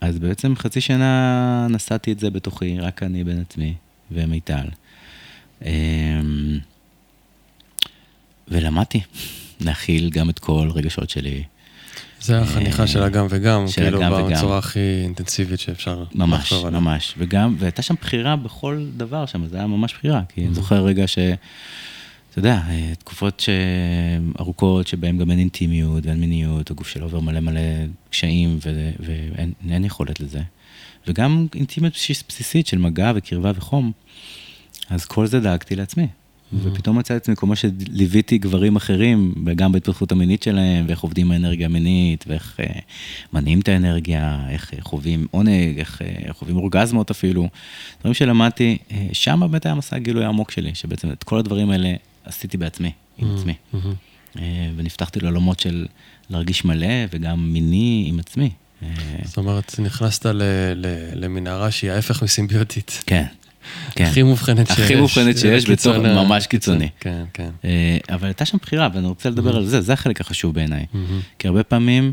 אז בעצם חצי שנה נשאתי את זה בתוכי, רק אני בין עצמי ומיטל. אה, ולמדתי להכיל גם את כל רגשות שלי. זה החניכה של הגם וגם, כאילו. בצורה הכי אינטנסיבית שאפשר ממש, לחשוב עליה. ממש. וגם, והייתה שם בחירה בכל דבר שם, זה היה ממש בחירה. כי Mm-hmm. אני זוכר רגע ש... אתה יודע, אה, תקופות ש... ארוכות שבהן גם אין אינטימיות ואין מיניות, הגוף שלו עובר מלא מלא קשיים ו... ואין אין יכולת לזה. וגם אינטימיות בסיס- בסיסית של מגע וקרבה וחום. אז כל זה דאגתי לעצמי. ופתאום מצאתי את עצמי, כמו שליוויתי גברים אחרים, וגם בהתפתחות המינית שלהם, ואיך עובדים האנרגיה המינית, ואיך אה, מניעים את האנרגיה, איך אה, חווים עונג, איך אה, חווים אורגזמות אפילו. דברים שלמדתי, אה, שם באמת היה מסע הגילוי העמוק שלי, שבעצם את כל הדברים האלה עשיתי בעצמי, עם עצמי. אה, ונפתחתי לעולמות של להרגיש מלא, וגם מיני עם עצמי. אה, זאת אומרת, נכנסת למנהרה שהיא ההפך מסימביוטית. כן, כן. הכי מובחנת שיש. הכי מובחנת שיש, ה- ממש קיצוני. כן, כן. אה, אבל הייתה שם בחירה, ואני רוצה לדבר על זה, זה החלק החשוב בעיניי. מהמם. כי הרבה פעמים,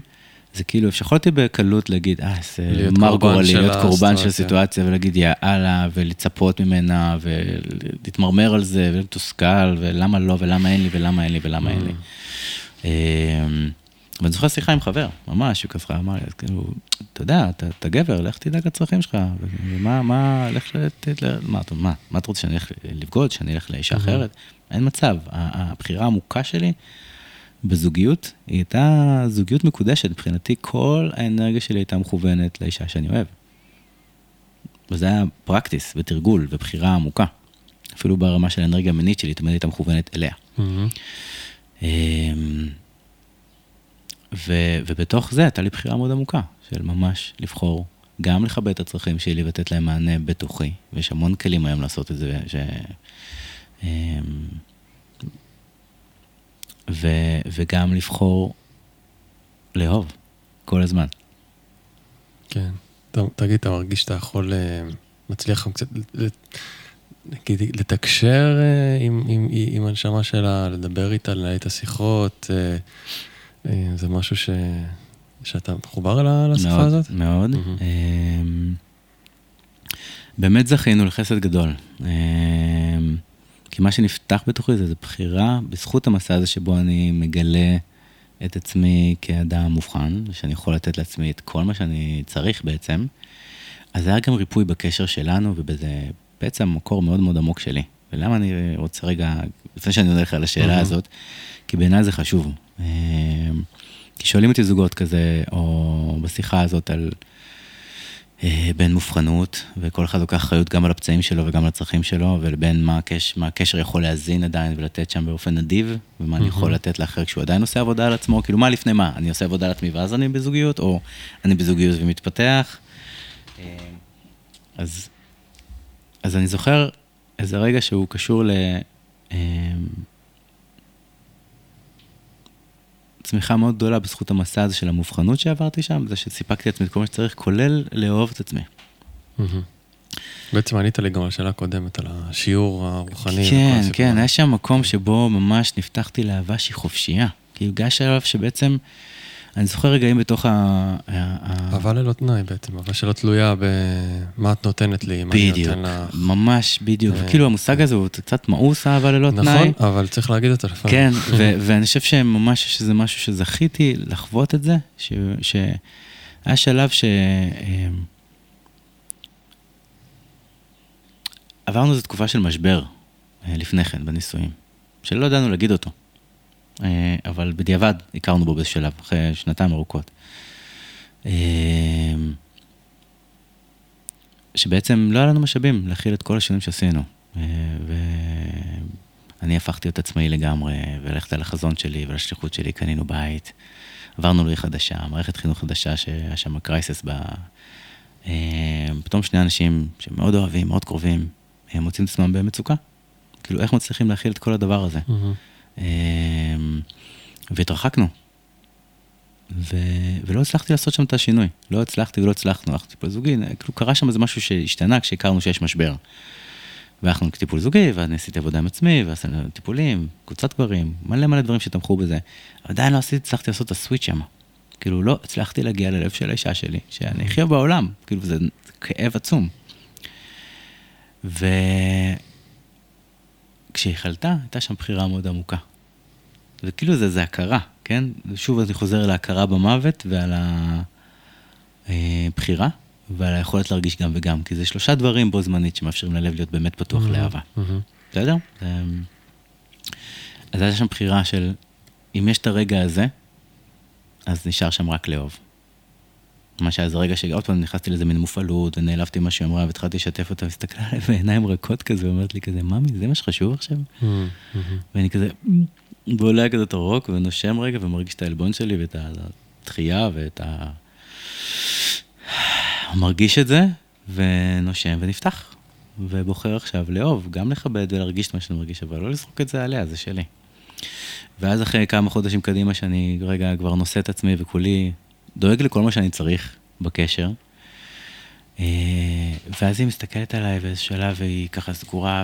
זה כאילו, יכולתי בקלות להגיד, אה, זה מר גורלי, להיות קורבן של הסיטואציה. הסיטואציה, ולהגיד יאללה, ולצפות ממנה, ולהתמרמר על זה, ולהיות מתוסכל, ולמה לא, ולמה אין לי, ולמה אין לי, ולמה אין לי. ואני זוכר שיחה עם חבר, ממש, הוא ככה אמר לי, אז כאילו, אתה יודע, אתה, אתה גבר, לך תדאג לצרכים שלך, ומה, מה, לך, ת- ל- מה, אתה- מה, מה אתה רוצה, שאני אלך לבגוד, שאני אלך לאישה אחרת? אין מצב. הבחירה העמוקה שלי בזוגיות, היא הייתה זוגיות מקודשת, מבחינתי כל האנרגיה שלי הייתה מכוונת לאישה שאני אוהב. וזה היה פרקטיס ותרגול ובחירה עמוקה. אפילו ברמה של האנרגיה המינית שלי, תמיד הייתה מכוונת אליה. מהמם. ו, ובתוך זה הייתה לי בחירה מאוד עמוקה, של ממש לבחור גם לכבד את הצרכים שלי ולתת להם מענה בתוכי, ויש המון כלים היום לעשות את זה, ש... אמ, ו, וגם לבחור לאהוב כל הזמן. כן. תגיד, אתה מרגיש שאתה יכול, אה, מצליח קצת, נגיד, לתקשר אה, עם, עם, עם הנשמה שלה, לדבר איתה, לנהל את השיחות, אה, זה משהו ש, שאתה מחובר לשפה מאוד, הזאת? מאוד. אמ, באמת זכינו לחסד גדול. אמ, כי מה שנפתח בתוכי זה, זה בחירה בזכות המסע הזה שבו אני מגלה את עצמי כאדם מובחן, ושאני יכול לתת לעצמי את כל מה שאני צריך בעצם, אז זה היה גם ריפוי בקשר שלנו, ובזה בעצם מקור מאוד מאוד עמוק שלי. ולמה אני רוצה רגע, לפני שאני עונה לך על השאלה הזאת, כי בעיניי זה חשוב. אה, כי שואלים אותי זוגות כזה, או בשיחה הזאת על אה, בין מובחנות, וכל אחד לוקח אחריות גם על הפצעים שלו וגם על הצרכים שלו, ובין מה, הקש, מה הקשר יכול להזין עדיין ולתת שם באופן נדיב, ומה אני יכול לתת לאחר כשהוא עדיין עושה עבודה על עצמו, כאילו מה לפני מה, אני עושה עבודה על עצמי ואז אני בזוגיות, או אני בזוגיות ומתפתח. אה, אז, אז אני זוכר איזה רגע שהוא קשור ל... אה, צמיחה מאוד גדולה בזכות המסע הזה של המובחנות שעברתי שם, זה שסיפקתי לעצמי את כל מה שצריך, כולל לאהוב את עצמי. בעצם ענית לי גם על השאלה הקודמת, על השיעור הרוחני. כן, כן, היה שם מקום שבו ממש נפתחתי לאהבה שהיא חופשייה. כאילו, גיא שלב שבעצם... אני זוכר רגעים בתוך ה... אהבה ללא תנאי בעצם, אהבה שלא תלויה במה את נותנת לי, מה אני נותן לך. בדיוק, ממש, בדיוק. אה, המושג הזה הוא קצת מאוס אהבה ללא תנאי. נכון, אבל צריך להגיד את זה לפעמים. כן, ואני חושב שממש יש איזה משהו שזכיתי לחוות את זה, שהיה שלב ש... אה, עברנו איזו תקופה של משבר אה, לפני כן בנישואים, שלא ידענו להגיד אותו. אה, אבל בדיעבד הכרנו בו באיזה שלב, אחרי שנתיים ארוכות. אה, שבעצם לא היה לנו משאבים להכיל את כל השינויים שעשינו. אה, ואני הפכתי להיות עצמאי לגמרי, ולכת על החזון שלי ועל השליחות שלי, קנינו בית, עברנו לעיר חדשה, מערכת חינוך חדשה שהיה שם קרייסס ב... פתאום שני אנשים שמאוד אוהבים, מאוד קרובים, הם מוצאים את עצמם במצוקה. כאילו, איך מצליחים להכיל את כל הדבר הזה? Mm-hmm. אמ, והתרחקנו. ו... ולא הצלחתי לעשות שם את השינוי. לא הצלחתי ולא הצלחנו, הלכתי טיפול זוגי, כאילו קרה שם איזה משהו שהשתנה כשהכרנו שיש משבר. והלכנו לטיפול זוגי, ואז עשיתי עבודה עם עצמי, ועשינו טיפולים, קבוצת גברים, מלא מלא דברים שתמכו בזה. עדיין לא עשיתי, הצלחתי לעשות את הסוויץ' שם. כאילו לא הצלחתי להגיע ללב של האישה שלי, שאני אוהב בעולם, כאילו זה, זה כאב עצום. ו... כשהיא חלתה, הייתה שם בחירה מאוד עמוקה. וכאילו זה, זה הכרה, כן? שוב אני חוזר להכרה במוות ועל הבחירה ועל היכולת להרגיש גם וגם, כי זה שלושה דברים בו זמנית שמאפשרים ללב להיות באמת פתוח mm-hmm. לאהבה. בסדר? Mm-hmm. אז הייתה שם בחירה של, אם יש את הרגע הזה, אז נשאר שם רק לאהוב. ממש היה איזה רגע שעוד פעם נכנסתי לאיזה מין מופעלות, ונעלבתי מה שהיא אמרה, והתחלתי לשתף אותה, והסתכלה עליי בעיניים רכות כזה, ואומרת לי כזה, ממי, זה מה שחשוב עכשיו? Mm, mm-hmm. ואני כזה, ועולה כזה את הרוק, ונושם רגע, ומרגיש את העלבון שלי, ואת התחייה, ואת ה... מרגיש את זה, ונושם, ונפתח. ובוחר עכשיו לאהוב, גם לכבד ולהרגיש את מה שאני מרגיש, אבל לא לזרוק את זה עליה, זה שלי. ואז אחרי כמה חודשים קדימה, שאני רגע כבר נושא את עצמי וכולי דואג לכל מה שאני צריך בקשר. אה, ואז היא מסתכלת עליי באיזה שלב והיא ככה סגורה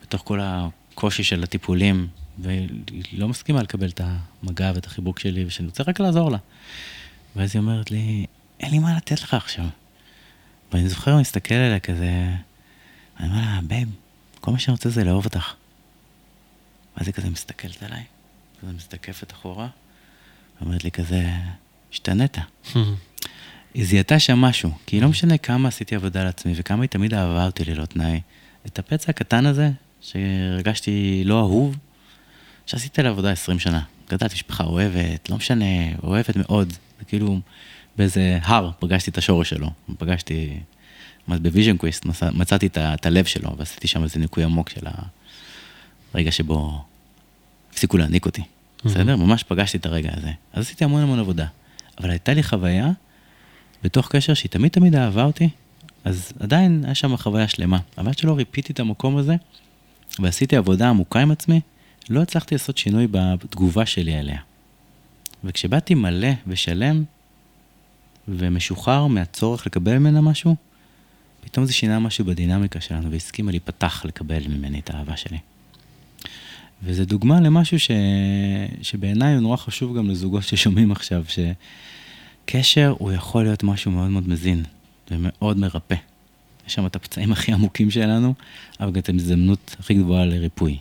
ובתוך כל הקושי של הטיפולים, והיא לא מסכימה לקבל את המגע ואת החיבוק שלי, ושאני רוצה רק לעזור לה. ואז היא אומרת לי, אין לי מה לתת לך עכשיו. ואני זוכר, אני מסתכל עליה כזה, אני אומר לה, babe, כל מה שאני רוצה זה לאהוב אותך. ואז היא כזה מסתכלת עליי, כזה מסתקפת אחורה, ואומרת לי כזה, השתנית. היא זיהתה שם משהו, כי לא משנה כמה עשיתי עבודה על עצמי וכמה היא תמיד אהבה אותי ללא תנאי. את הפצע הקטן הזה, שהרגשתי לא אהוב, שעשיתי עליו עבודה 20 שנה. גדלתי משפחה אוהבת, לא משנה, אוהבת מאוד. וכאילו, באיזה הר פגשתי את השורש שלו. פגשתי, ב vision quest מצאתי את, את הלב שלו, ועשיתי שם איזה ניקוי עמוק של הרגע שבו הפסיקו להניק אותי. בסדר? ממש פגשתי את הרגע הזה. אז עשיתי המון המון עבודה. אבל הייתה לי חוויה בתוך קשר שהיא תמיד תמיד אהבה אותי, אז עדיין היה שם חוויה שלמה. אבל עד שלא ריפיתי את המקום הזה, ועשיתי עבודה עמוקה עם עצמי, לא הצלחתי לעשות שינוי בתגובה שלי עליה. וכשבאתי מלא ושלם, ומשוחרר מהצורך לקבל ממנה משהו, פתאום זה שינה משהו בדינמיקה שלנו, והסכימה להיפתח לקבל ממני את האהבה שלי. וזו דוגמה למשהו ש... שבעיניי הוא נורא חשוב גם לזוגות ששומעים עכשיו, שקשר הוא יכול להיות משהו מאוד מאוד מזין ומאוד מרפא. יש שם את הפצעים הכי עמוקים שלנו, אבל גם את ההזדמנות הכי גבוהה לריפוי.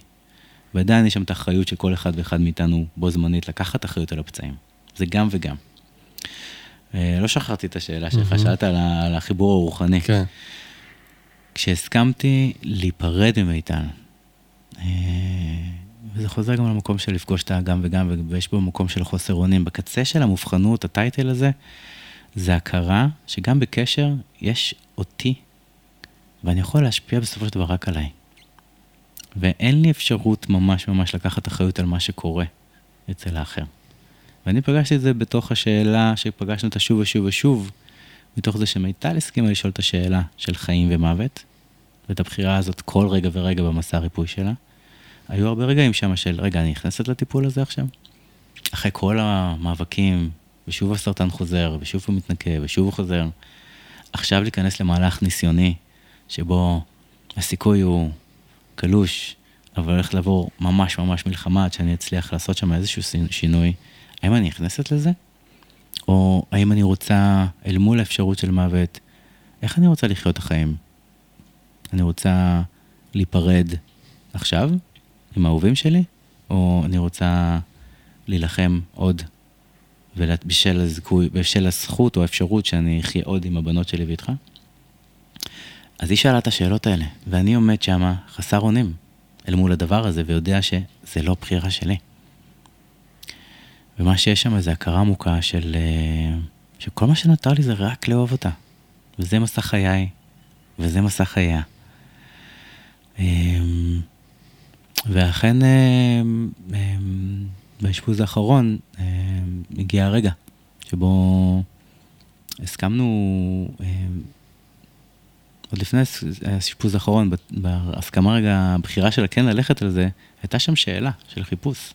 ועדיין יש שם את האחריות של כל אחד ואחד מאיתנו בו זמנית לקחת אחריות על הפצעים. זה גם וגם. אה, לא שכחתי את השאלה שלך, שאלת על החיבור הרוחני. כן. כשהסכמתי להיפרד ממיטל, אה, וזה חוזר גם למקום של לפגוש את הגם וגם, ויש בו מקום של חוסר אונים. בקצה של המובחנות, הטייטל הזה, זה הכרה שגם בקשר יש אותי, ואני יכול להשפיע בסופו של דבר רק עליי. ואין לי אפשרות ממש ממש לקחת אחריות על מה שקורה אצל האחר. ואני פגשתי את זה בתוך השאלה שפגשנו אותה שוב ושוב ושוב, מתוך זה שמיטל הסכימה לשאול את השאלה של חיים ומוות, ואת הבחירה הזאת כל רגע ורגע במסע הריפוי שלה. היו הרבה רגעים שם של, רגע, אני נכנסת לטיפול הזה עכשיו? אחרי כל המאבקים, ושוב הסרטן חוזר, ושוב הוא מתנקה, ושוב הוא חוזר. עכשיו להיכנס למהלך ניסיוני, שבו הסיכוי הוא קלוש, אבל הולך לעבור ממש ממש מלחמה עד שאני אצליח לעשות שם איזשהו שינוי. האם אני נכנסת לזה? או האם אני רוצה, אל מול האפשרות של מוות, איך אני רוצה לחיות את החיים? אני רוצה להיפרד עכשיו עם האהובים שלי, או אני רוצה להילחם עוד בשל, הזכוי, בשל הזכות או האפשרות שאני אחיה עוד עם הבנות שלי ואיתך? אז היא שאלה את השאלות האלה, ואני עומד שמה חסר אונים אל מול הדבר הזה, ויודע שזה לא בחירה שלי. ומה שיש שם זה הכרה עמוקה של... אה, שכל מה שנותר לי זה רק לאהוב אותה. וזה מסע חיי, וזה מסע חייה. ואכן אה, אמ, באשפוז האחרון אמ, הגיע הרגע שבו הסכמנו, עוד לפני האשפוז האחרון, בהסכמה רגע, הבחירה של הכן ללכת על זה, הייתה שם שאלה של חיפוש.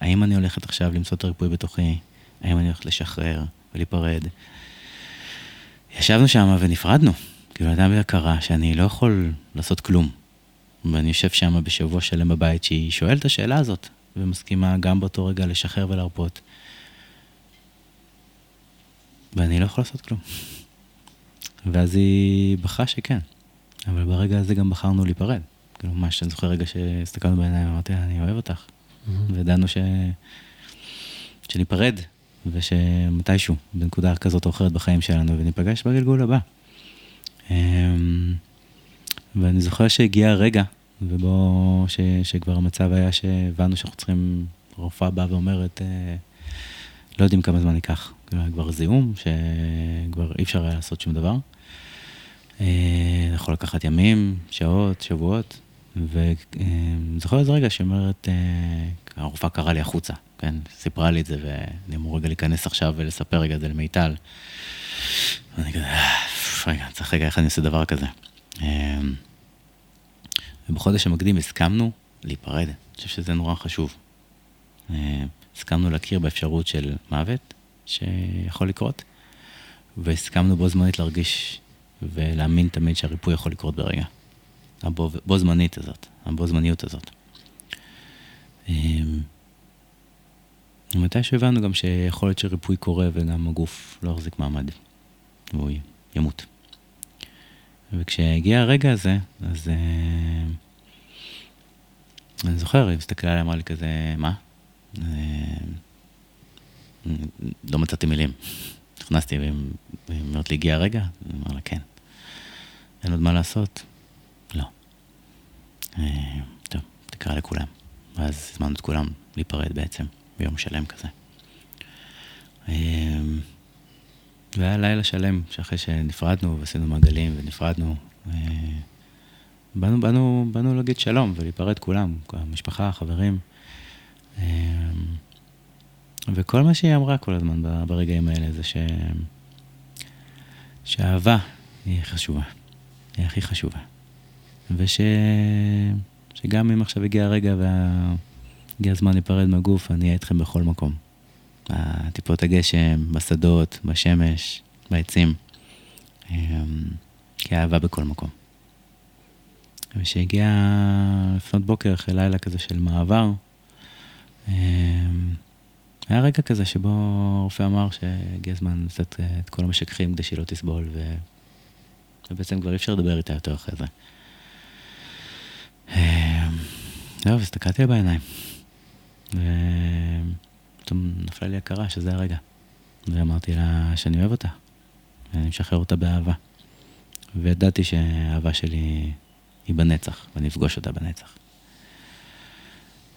האם אני הולכת עכשיו למצוא את הריפוי בתוכי? האם אני הולכת לשחרר ולהיפרד? ישבנו שם ונפרדנו, כאילו אדם בהכרה שאני לא יכול לעשות כלום. ואני יושב שם בשבוע שלם בבית שהיא שואלת את השאלה הזאת, ומסכימה גם באותו רגע לשחרר ולהרפות. ואני לא יכול לעשות כלום. ואז היא בחרה שכן, אבל ברגע הזה גם בחרנו להיפרד. כאילו, מה שאני זוכר רגע שהסתכלנו בעיניים, אמרתי אני אוהב אותך. Mm-hmm. וידענו ש... שניפרד, ושמתישהו, בנקודה כזאת או אחרת בחיים שלנו, וניפגש בגלגול הבא. ואני זוכר שהגיע הרגע, ובו, ש, שכבר המצב היה שהבנו שאנחנו צריכים, הרופאה באה ואומרת, אה, לא יודעים כמה זמן ייקח. כאילו, כבר זיהום, שכבר אי אפשר היה לעשות שום דבר. אה, יכול לקחת ימים, שעות, שבועות, ואני זוכר איזה רגע שאומרת, אה, הרופאה קראה לי החוצה, כן? סיפרה לי את זה, ואני אמור רגע להיכנס עכשיו ולספר רגע את זה למיטל. ואני כזה, אה, רגע, צריך רגע איך אני עושה דבר כזה. אה, ובחודש המקדים הסכמנו להיפרד, אני חושב שזה נורא חשוב. הסכמנו להכיר באפשרות של מוות שיכול לקרות, והסכמנו בו זמנית להרגיש ולהאמין תמיד שהריפוי יכול לקרות ברגע. הבו זמנית הזאת, הבו זמניות הזאת. אמ, ומתי שהבנו גם שיכול להיות שריפוי קורה וגם הגוף לא יחזיק מעמד, והוא ימות. וכשהגיע הרגע הזה, אז אה, אני זוכר, היא הסתכלה עליי, אמרה לי כזה, מה? אה, לא מצאתי מילים. נכנסתי והיא אומרת לי, הגיע הרגע? אני אומר לה, כן. אין עוד מה לעשות. אה, טוב, תקרא לכולם. ואז הזמנו את כולם להיפרד בעצם, ביום שלם כזה. אה, והיה לילה שלם, שאחרי שנפרדנו ועשינו מעגלים ונפרדנו, אה, באנו, באנו, באנו להגיד שלום ולהיפרד כולם, המשפחה, החברים. וכל מה שהיא אמרה כל הזמן ברגעים האלה זה ש... שהאהבה היא חשובה, היא הכי חשובה. וש... שגם אם עכשיו הגיע הרגע והגיע הזמן להיפרד מהגוף, אני אהיה איתכם בכל מקום. בטיפות הגשם, בשדות, בשמש, בעצים. אמ, כי אהבה בכל מקום. וכשהגיע לפנות בוקר אחרי לילה כזה של מעבר, אמ, היה רגע כזה שבו הרופא אמר שהגיע הזמן לתת את כל המשככים כדי שהיא לא תסבול, ו... ובעצם כבר אי אפשר לדבר איתה יותר אחרי זה. אמ, זהו, הסתכלתי לה בעיניים. ופתאום נפלה לי הכרה שזה הרגע. ואמרתי לה שאני אוהב אותה, ואני משחרר אותה באהבה. וידעתי שהאהבה שלי היא בנצח, ואני אפגוש אותה בנצח.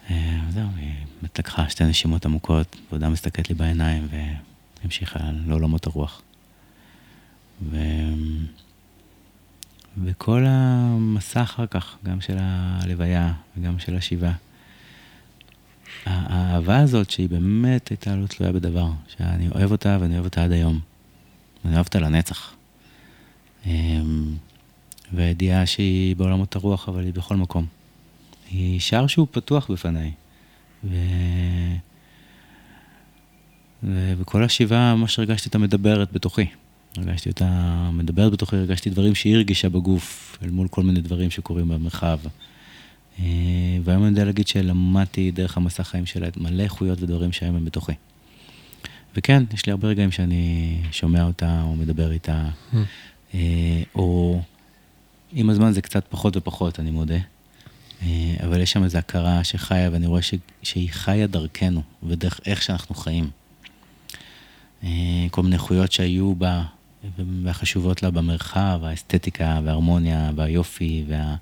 וזהו, היא באמת לקחה שתי נשימות עמוקות, ועודה מסתכלת לי בעיניים, והמשיכה לעולמות הרוח. ו... וכל המסע אחר כך, גם של הלוויה וגם של השיבה, האהבה הזאת, שהיא באמת הייתה לא תלויה בדבר, שאני אוהב אותה ואני אוהב אותה עד היום. אני אוהב אותה לנצח. אמ, והידיעה שהיא בעולמות הרוח, אבל היא בכל מקום. היא שער שהוא פתוח בפניי. ו... ו... וכל השיבה, ממש הרגשתי אותה מדברת בתוכי. הרגשתי אותה מדברת בתוכי, הרגשתי דברים שהיא הרגישה בגוף, אל מול כל מיני דברים שקורים במרחב. אה, והיום אני יודע להגיד שלמדתי דרך המסע חיים שלה את מלא איכויות ודברים שהיום הם בתוכי. וכן, יש לי הרבה רגעים שאני שומע אותה או מדבר איתה, mm. או עם הזמן זה קצת פחות ופחות, אני מודה. אה, אבל יש שם איזו הכרה שחיה, ואני רואה ש... שהיא חיה דרכנו, ודרך איך שאנחנו חיים. כל מיני איכויות שהיו בה, והחשובות לה במרחב, האסתטיקה וההרמוניה והיופי, וה...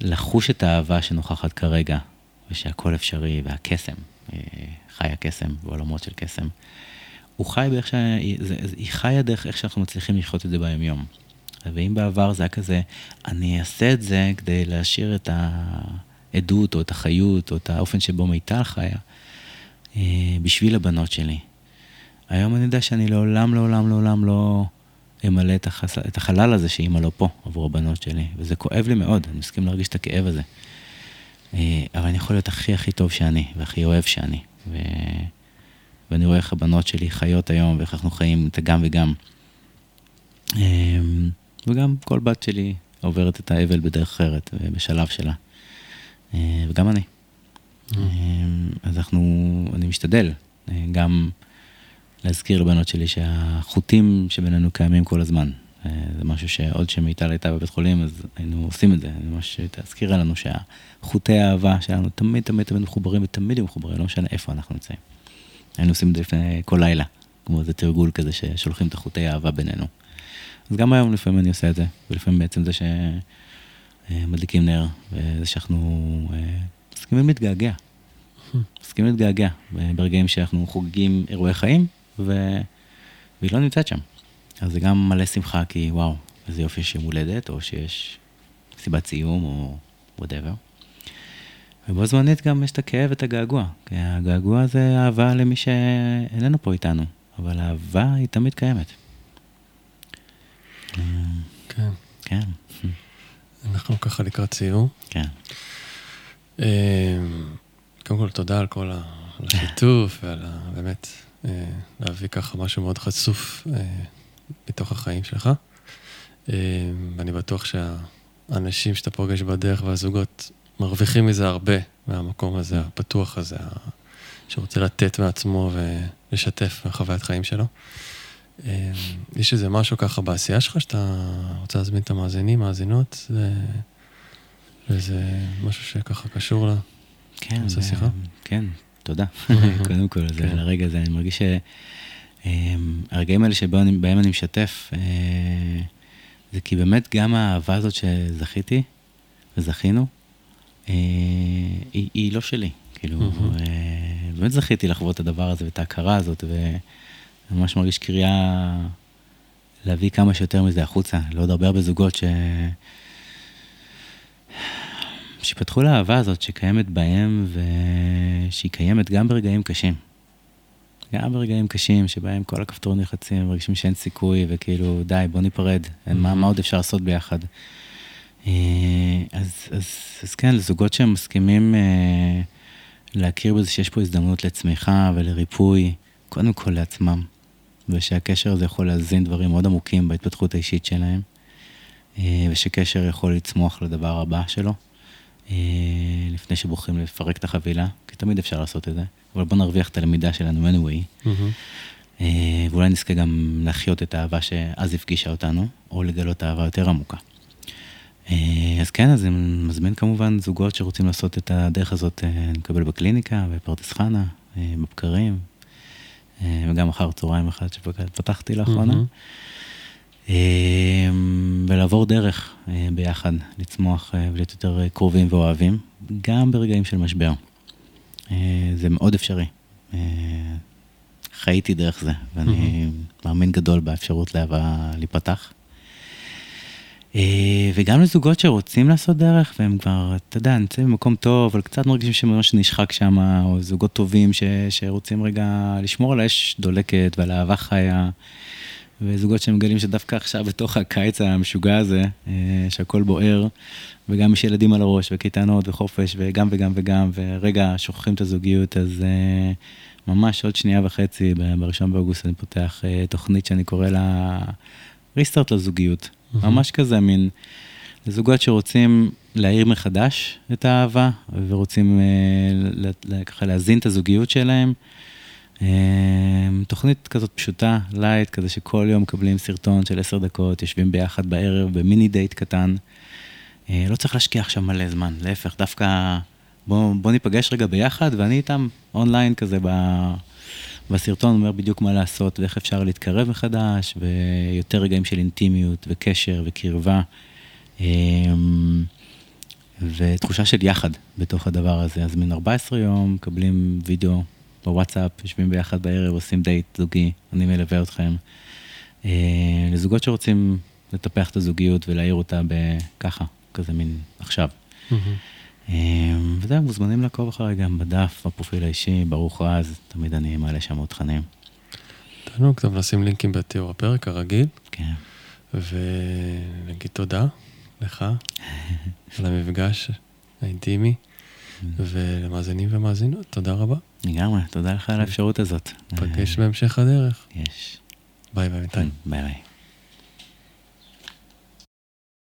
לחוש את האהבה שנוכחת כרגע, ושהכול אפשרי, והקסם, אה, חי הקסם, בעולמות של קסם. הוא חי באיך ש... היא חיה דרך איך שאנחנו מצליחים לחיות את זה ביומיום. ואם בעבר זה היה כזה, אני אעשה את זה כדי להשאיר את העדות, או את החיות, או את האופן שבו מיטל חיה, אה, בשביל הבנות שלי. היום אני יודע שאני לעולם, לעולם, לעולם לא אמלא את, החס... את החלל הזה שאימא לא פה עבור הבנות שלי, וזה כואב לי מאוד, אני מסכים להרגיש את הכאב הזה. אה, אבל אני יכול להיות הכי הכי טוב שאני, והכי אוהב שאני. ו... ואני רואה איך הבנות שלי חיות היום, ואיך אנחנו חיים את הגם וגם. אה, וגם כל בת שלי עוברת את האבל בדרך אחרת, בשלב שלה. אה, וגם אני. אז אנחנו, אני משתדל גם להזכיר לבנות שלי שהחוטים שבינינו קיימים כל הזמן. אה, זה משהו שעוד שמיטל הייתה בבית חולים, אז היינו עושים את זה. זה ממש תזכירה לנו שהחוטי האהבה שלנו תמיד תמיד תמיד מחוברים ותמיד הם מחוברים, לא משנה איפה אנחנו נמצאים. היינו עושים את זה לפני כל לילה, כמו איזה תרגול כזה ששולחים את החוטי האהבה בינינו. אז גם היום לפעמים אני עושה את זה, ולפעמים בעצם זה שמדליקים נר, וזה שאנחנו אה, מסכימים להתגעגע. מסכימים להתגעגע ברגעים שאנחנו חוגגים אירועי חיים, ו... והיא לא נמצאת שם. אז זה גם מלא שמחה, כי וואו, איזה יופי שיש יום הולדת, או שיש סיבת סיום, או וואטאבר. ובו זמנית גם יש את הכאב ואת הגעגוע. כי הגעגוע זה אהבה למי שאיננו פה איתנו, אבל האהבה היא תמיד קיימת. כן. כן. אנחנו ככה לקראת סיום. כן. אמ, קודם כל, תודה על כל השיתוף ועל ה... באמת, להביא ככה משהו מאוד חשוף אה, מתוך החיים שלך. אה, ואני בטוח שהאנשים שאתה פוגש בדרך והזוגות מרוויחים מזה הרבה, מהמקום הזה, הפתוח הזה, שרוצה לתת מעצמו ולשתף בחוויית חיים שלו. יש איזה משהו ככה בעשייה שלך שאתה רוצה להזמין את המאזינים, מאזינות, וזה משהו שככה קשור ל... כן, כן, תודה. קודם כל, זה, כן. לרגע הזה, אני מרגיש שהרגעים האלה שבהם אני משתף, אה, זה כי באמת גם האהבה הזאת שזכיתי וזכינו, אה, היא, היא לא שלי. כאילו, אה, באמת זכיתי לחוות את הדבר הזה ואת ההכרה הזאת, ואני ממש מרגיש קריאה להביא כמה שיותר מזה החוצה, לעוד הרבה הרבה זוגות ש... שפתחו לאהבה הזאת שקיימת בהם ושהיא קיימת גם ברגעים קשים. גם ברגעים קשים שבהם כל הכפתורים נלחצים, מרגישים שאין סיכוי וכאילו די בוא ניפרד, mm-hmm. מה, מה עוד אפשר לעשות ביחד. אה, אז, אז, אז כן, לזוגות שהם מסכימים אה, להכיר בזה שיש פה הזדמנות לצמיחה ולריפוי, קודם כל לעצמם, ושהקשר הזה יכול להזין דברים מאוד עמוקים בהתפתחות האישית שלהם, אה, ושקשר יכול לצמוח לדבר הבא שלו. אה, לפני שבוחרים לפרק את החבילה, כי תמיד אפשר לעשות את זה, אבל בוא נרוויח את הלמידה שלנו anyway. Mm-hmm. ואולי נזכה גם להחיות את האהבה שאז הפגישה אותנו, או לגלות אהבה יותר עמוקה. אה, אז כן, אז אני מזמין כמובן זוגות שרוצים לעשות את הדרך הזאת, אה, מקבל בקליניקה, בפרדס חנה, אה, בבקרים, וגם אחר צהריים אחד שפתחתי לאחרונה. Mm-hmm. ולעבור דרך ביחד, לצמוח ולהיות יותר קרובים ואוהבים, גם ברגעים של משבר. זה מאוד אפשרי. חייתי דרך זה, ואני. מאמין גדול באפשרות לאהבה להיפתח. אה, וגם לזוגות שרוצים לעשות דרך, והם כבר, אתה יודע, נמצאים במקום טוב, אבל קצת מרגישים שממש נשחק שם, או זוגות טובים ש, שרוצים רגע לשמור על האש דולקת ועל אהבה חיה, וזוגות שמגלים שדווקא עכשיו, בתוך הקיץ המשוגע הזה, אה, שהכל בוער, וגם יש ילדים על הראש, וקייטנות וחופש, וגם וגם וגם, ורגע שוכחים את הזוגיות, אז אה, ממש עוד שנייה וחצי, בראשון באוגוסט אני פותח תוכנית שאני קורא לה ריסטארט לזוגיות. ממש כזה מין, לזוגות שרוצים להעיר מחדש את האהבה, ורוצים אה, ככה להזין את הזוגיות שלהם. אה, תוכנית כזאת פשוטה, light, כזה שכל יום מקבלים סרטון של עשר דקות, יושבים ביחד בערב במיני דייט קטן. אה, לא צריך להשקיע עכשיו מלא זמן, להפך, דווקא בוא, בוא ניפגש רגע ביחד, ואני איתם אונליין כזה ב... והסרטון אומר בדיוק מה לעשות ואיך אפשר להתקרב מחדש, ויותר רגעים של אינטימיות וקשר וקרבה, אמ, ותחושה של יחד בתוך הדבר הזה. אז מן 14 יום מקבלים וידאו בוואטסאפ, יושבים ביחד בערב, עושים דייט זוגי, אני מלווה אתכם. אה, לזוגות שרוצים לטפח את הזוגיות ולהעיר אותה בככה, כזה מין עכשיו. Mm-hmm. אמ, וזהו, מוזמנים לעקוב אחרי גם בדף, בפרופיל האישי, ברוך רז, תמיד אני מעלה שם עוד תכנים. תענוג, טוב, נשים לינקים בתיאור הפרק הרגיל. כן. ונגיד תודה לך על המפגש האינטימי, ולמאזינים ומאזינות, תודה רבה. לגמרי, תודה לך על האפשרות הזאת. נפגש בהמשך הדרך. יש. ביי ביי, ביי ביי.